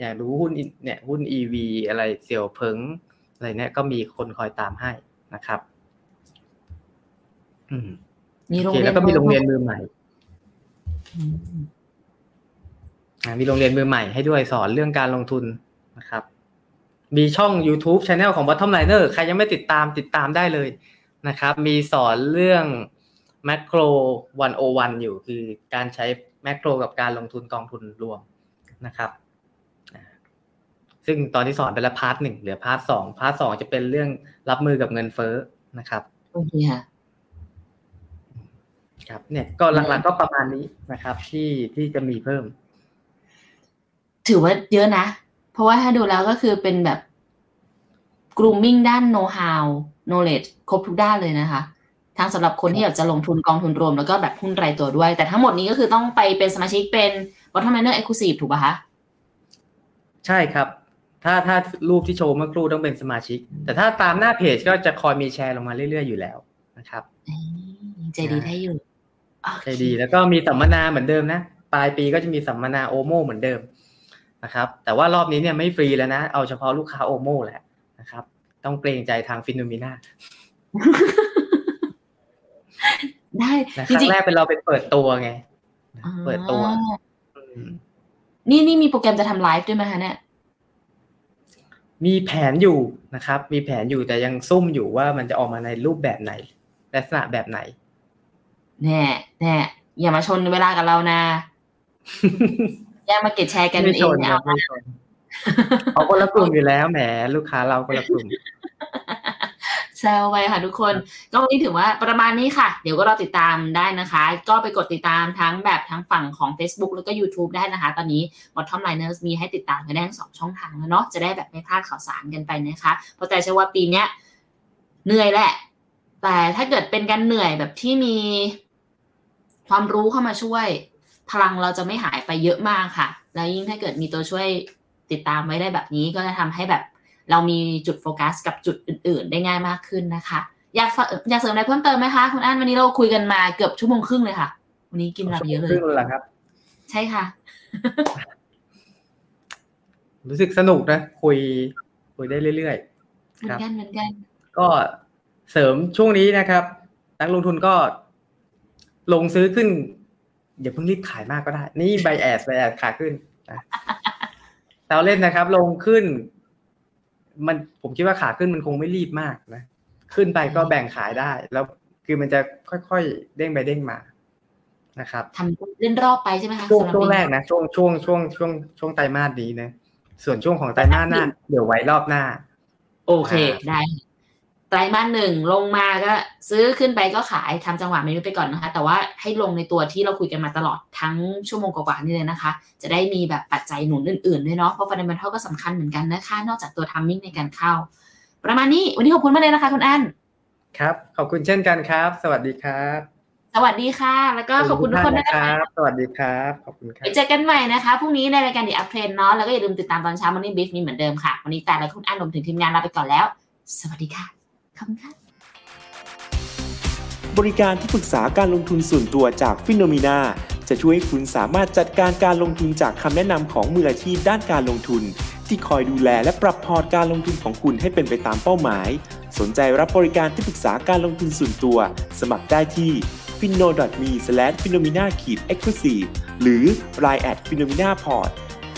อยากรู้หุ้นเนี่ยหุ้น EV อะไรเสี่ยวเพิงอะไรเนี่ยก็มีคนคอยตามให้นะครับ อืมมีโรงโอเคเรียนแล้วก็มีโรงเรียนมือใหม่อืมอ่ามีโรงเรียนมือใหม่ให้ด้วยสอนเรื่องการลงทุนนะครับ มีช่อง YouTube Channel ของ Bottom Liner ใครยังไม่ติดตามติดตามได้เลยนะครับ มีสอนเรื่อง Macro 101 อยู่คือการใช้ Macro กับการลงทุนกองทุนรวมนะครับอ่าซึ่งตอนที่สอนไปแล้ว part หนึ่งเหลือ part สอง part สองจะเป็นเรื่องรับมือกับเงินเฟ้อนะครับโอเคค่ะครับ เนี่ยก็หลักๆก็ประมาณนี้นะครับ ที่ที่จะมีเพิ่ม ถือว่าเยอะนะ เพราะว่าถ้าดูแล้วก็คือเป็นแบบ grooming ด้าน know how knowledge ครบทุกด้านเลยนะคะทั้งสำหรับคนที่อยากจะลงทุนกองทุนรวมแล้วก็แบบหุ้นรายตัวด้วย แต่ทั้งหมดนี้ก็คือต้องไปเป็นสมาชิกเป็น BottomLiner exclusive ถูกป่ะคะ ใช่ครับ ถ้าถ้ารูปที่โชว์เมื่อครู่ต้องเป็นสมาชิก แต่ถ้าตามหน้าเพจก็จะคอยมีแชร์ลงมาเรื่อยๆอยู่แล้วนะครับอืมใจดีได้อยู่โอเคใช่ดีแล้วก็มีสัมมนาเหมือนเดิมนะ ปลายปีก็จะมีสัมมนาโอโมเหมือนเดิม นะครับแต่ว่ารอบนี้เนี่ยไม่ฟรีแล้วนะ เอาเฉพาะลูกค้าโอโมแหละนะครับ ต้องเกรงใจทางฟินโนมิน่าได้นะคจรั้ริงงแรกเป็นเราเป็นเปิดตัวไงๆอ่าเปิดตัวอืมนี่นี่มีโปรแกรมจะทำไลฟ์ด้วยไหมคะเนี่ย มีแผนอยู่นะครับ มีแผนอยู่แต่ยังซุ่มอยู่ว่ามันจะออกมาในรูปแบบไหน ลักษณะแบบไหน แน่แน่อย่ามาชนเวลากับเรานะ อย่ามาเก็ตแชร์กันไม่เอชงนเนี่ยครัเอาบไม่ชนเอาคนละกลุ่มอยู่แล้วแหมลูกค้าเราคนละกลุ่มแซวไปค่ะทุกคนก็วันนี้ถือว่าประมาณนี้ค่ะ เดี๋ยวก็รอติดตามได้นะคะ ก็ไปกดติดตามทั้งแบบทั้งฝั่งของ Facebook แล้วก็ YouTube ได้นะคะ ตอนนี้ Bottom Liners มีให้ติดตามกันได้ทั้งสองช่องทางแล้วเนาะจะได้แบบไม่พลาดข่าวสารกันไปนะคะ เพราะแต่เชื่อว่าปีเนี้ยเหนื่อยแหละ แต่ถ้าเกิดเป็นการเหนื่อยแบบที่มีความรู้เข้ามาช่วย พลังเราจะไม่หายไปเยอะมากค่ะ แล้วยิ่งถ้าเกิดมีตัวช่วยติดตามไว้ได้แบบนี้ก็จะทำให้แบบเรามีจุดโฟกัสกับจุดอื่น ๆ ได้ง่ายมากขึ้นนะคะ อยากฝากอยากเสริมอะไรเพิ่มเติมไหมคะคุณอันวันนี้เราคุยกันมาเกือบชั่วโมงครึ่งเลยค่ะ วันนี้กินเวลาไปเยอะเลครึ่ยงเลยเหรอครับ ใช่ค่ะ รู้สึกสนุกนะ คุยคุยได้เรื่อยเหมือนกันเหมือนกันๆก็เสริมช่วงนี้นะครับ นักลงทุนก็ลงซื้อขึ้น อย่าเพิ่งรีบขายมากก็ได้ นี่ใบแอดใบแอดขาขึ้นนะเราเล่นนะครับ ลงขึ้น มันผมคิดว่าขาขึ้นมันคงไม่รีบมากนะ ขึ้นไปก็แบ่งขายได้ แล้วคือมันจะค่อยๆเด้งไปเด้งมานะครับทำเล่นรอบไปใช่ไหมคะช่วงสำหบช่วงปีแรกนะช่วงช่วงช่วงช่วงช่วงไตรมาสนี้นะส่วนช่วงของไตรมาสหน้า เดี๋ยวไว้รอบหน้า โอเคได้ค่ะ ไตรมาสหนึ่งลงมาก็ซื้อขึ้นไปก็ขายทำจังหวะไม่ไปก่อนนะคะ แต่ว่าให้ลงในตัวที่เราคุยกันมาตลอดทั้งชั่วโมงกว่าๆนี่เลยนะคะ จะได้มีแบบปัจจัยหนุนอื่นๆด้วยเนาะเพราะ fundamental ก็สำคัญเหมือนกันนะคะ นอกจากตัว timing ในการเข้า ประมาณนี้วันนี้ขอบคุณมากเลยนะคะคุณอันครับขอบคุณเช่นกันครับ สวัสดีครับ สวัสดีค่ะ แล้วก็ขอบคุณทุกคนนะนะคคะรับสวัสดีครับขอบคุณครัไปบเจอกันใหม่นะคะพรุ่งนี้ในรายการ The Up Trend เนาะแล้วก็อย่าลืมติดตามตอนเช้า Morning Brief นี้เหมือนเดิมค่ะวันนี้แต่และคุณอันรวมถึงทีมงานลาไปก่อนแล้ว สวัสดีค่ะ บคุณค่ะ บริการที่ปรึกษาการลงทุนส่วนตัวจากฟิโนมีนาจะช่วยให้คุณสามารถจัดการการลงทุนจากคำแนะนำของมืออาชีพด้านการลงทุน ที่คอยดูแลและปรับพอร์ตการลงทุนของคุณให้เป็นไปตามเป้าหมาย สนใจรับบริการที่ปรึกษาการลงทุนส่วนตัว สมัครได้ที่ f i n o m e f i n o m i n a e x c l u s i v e หรือ line at f i n o m i n a p o r t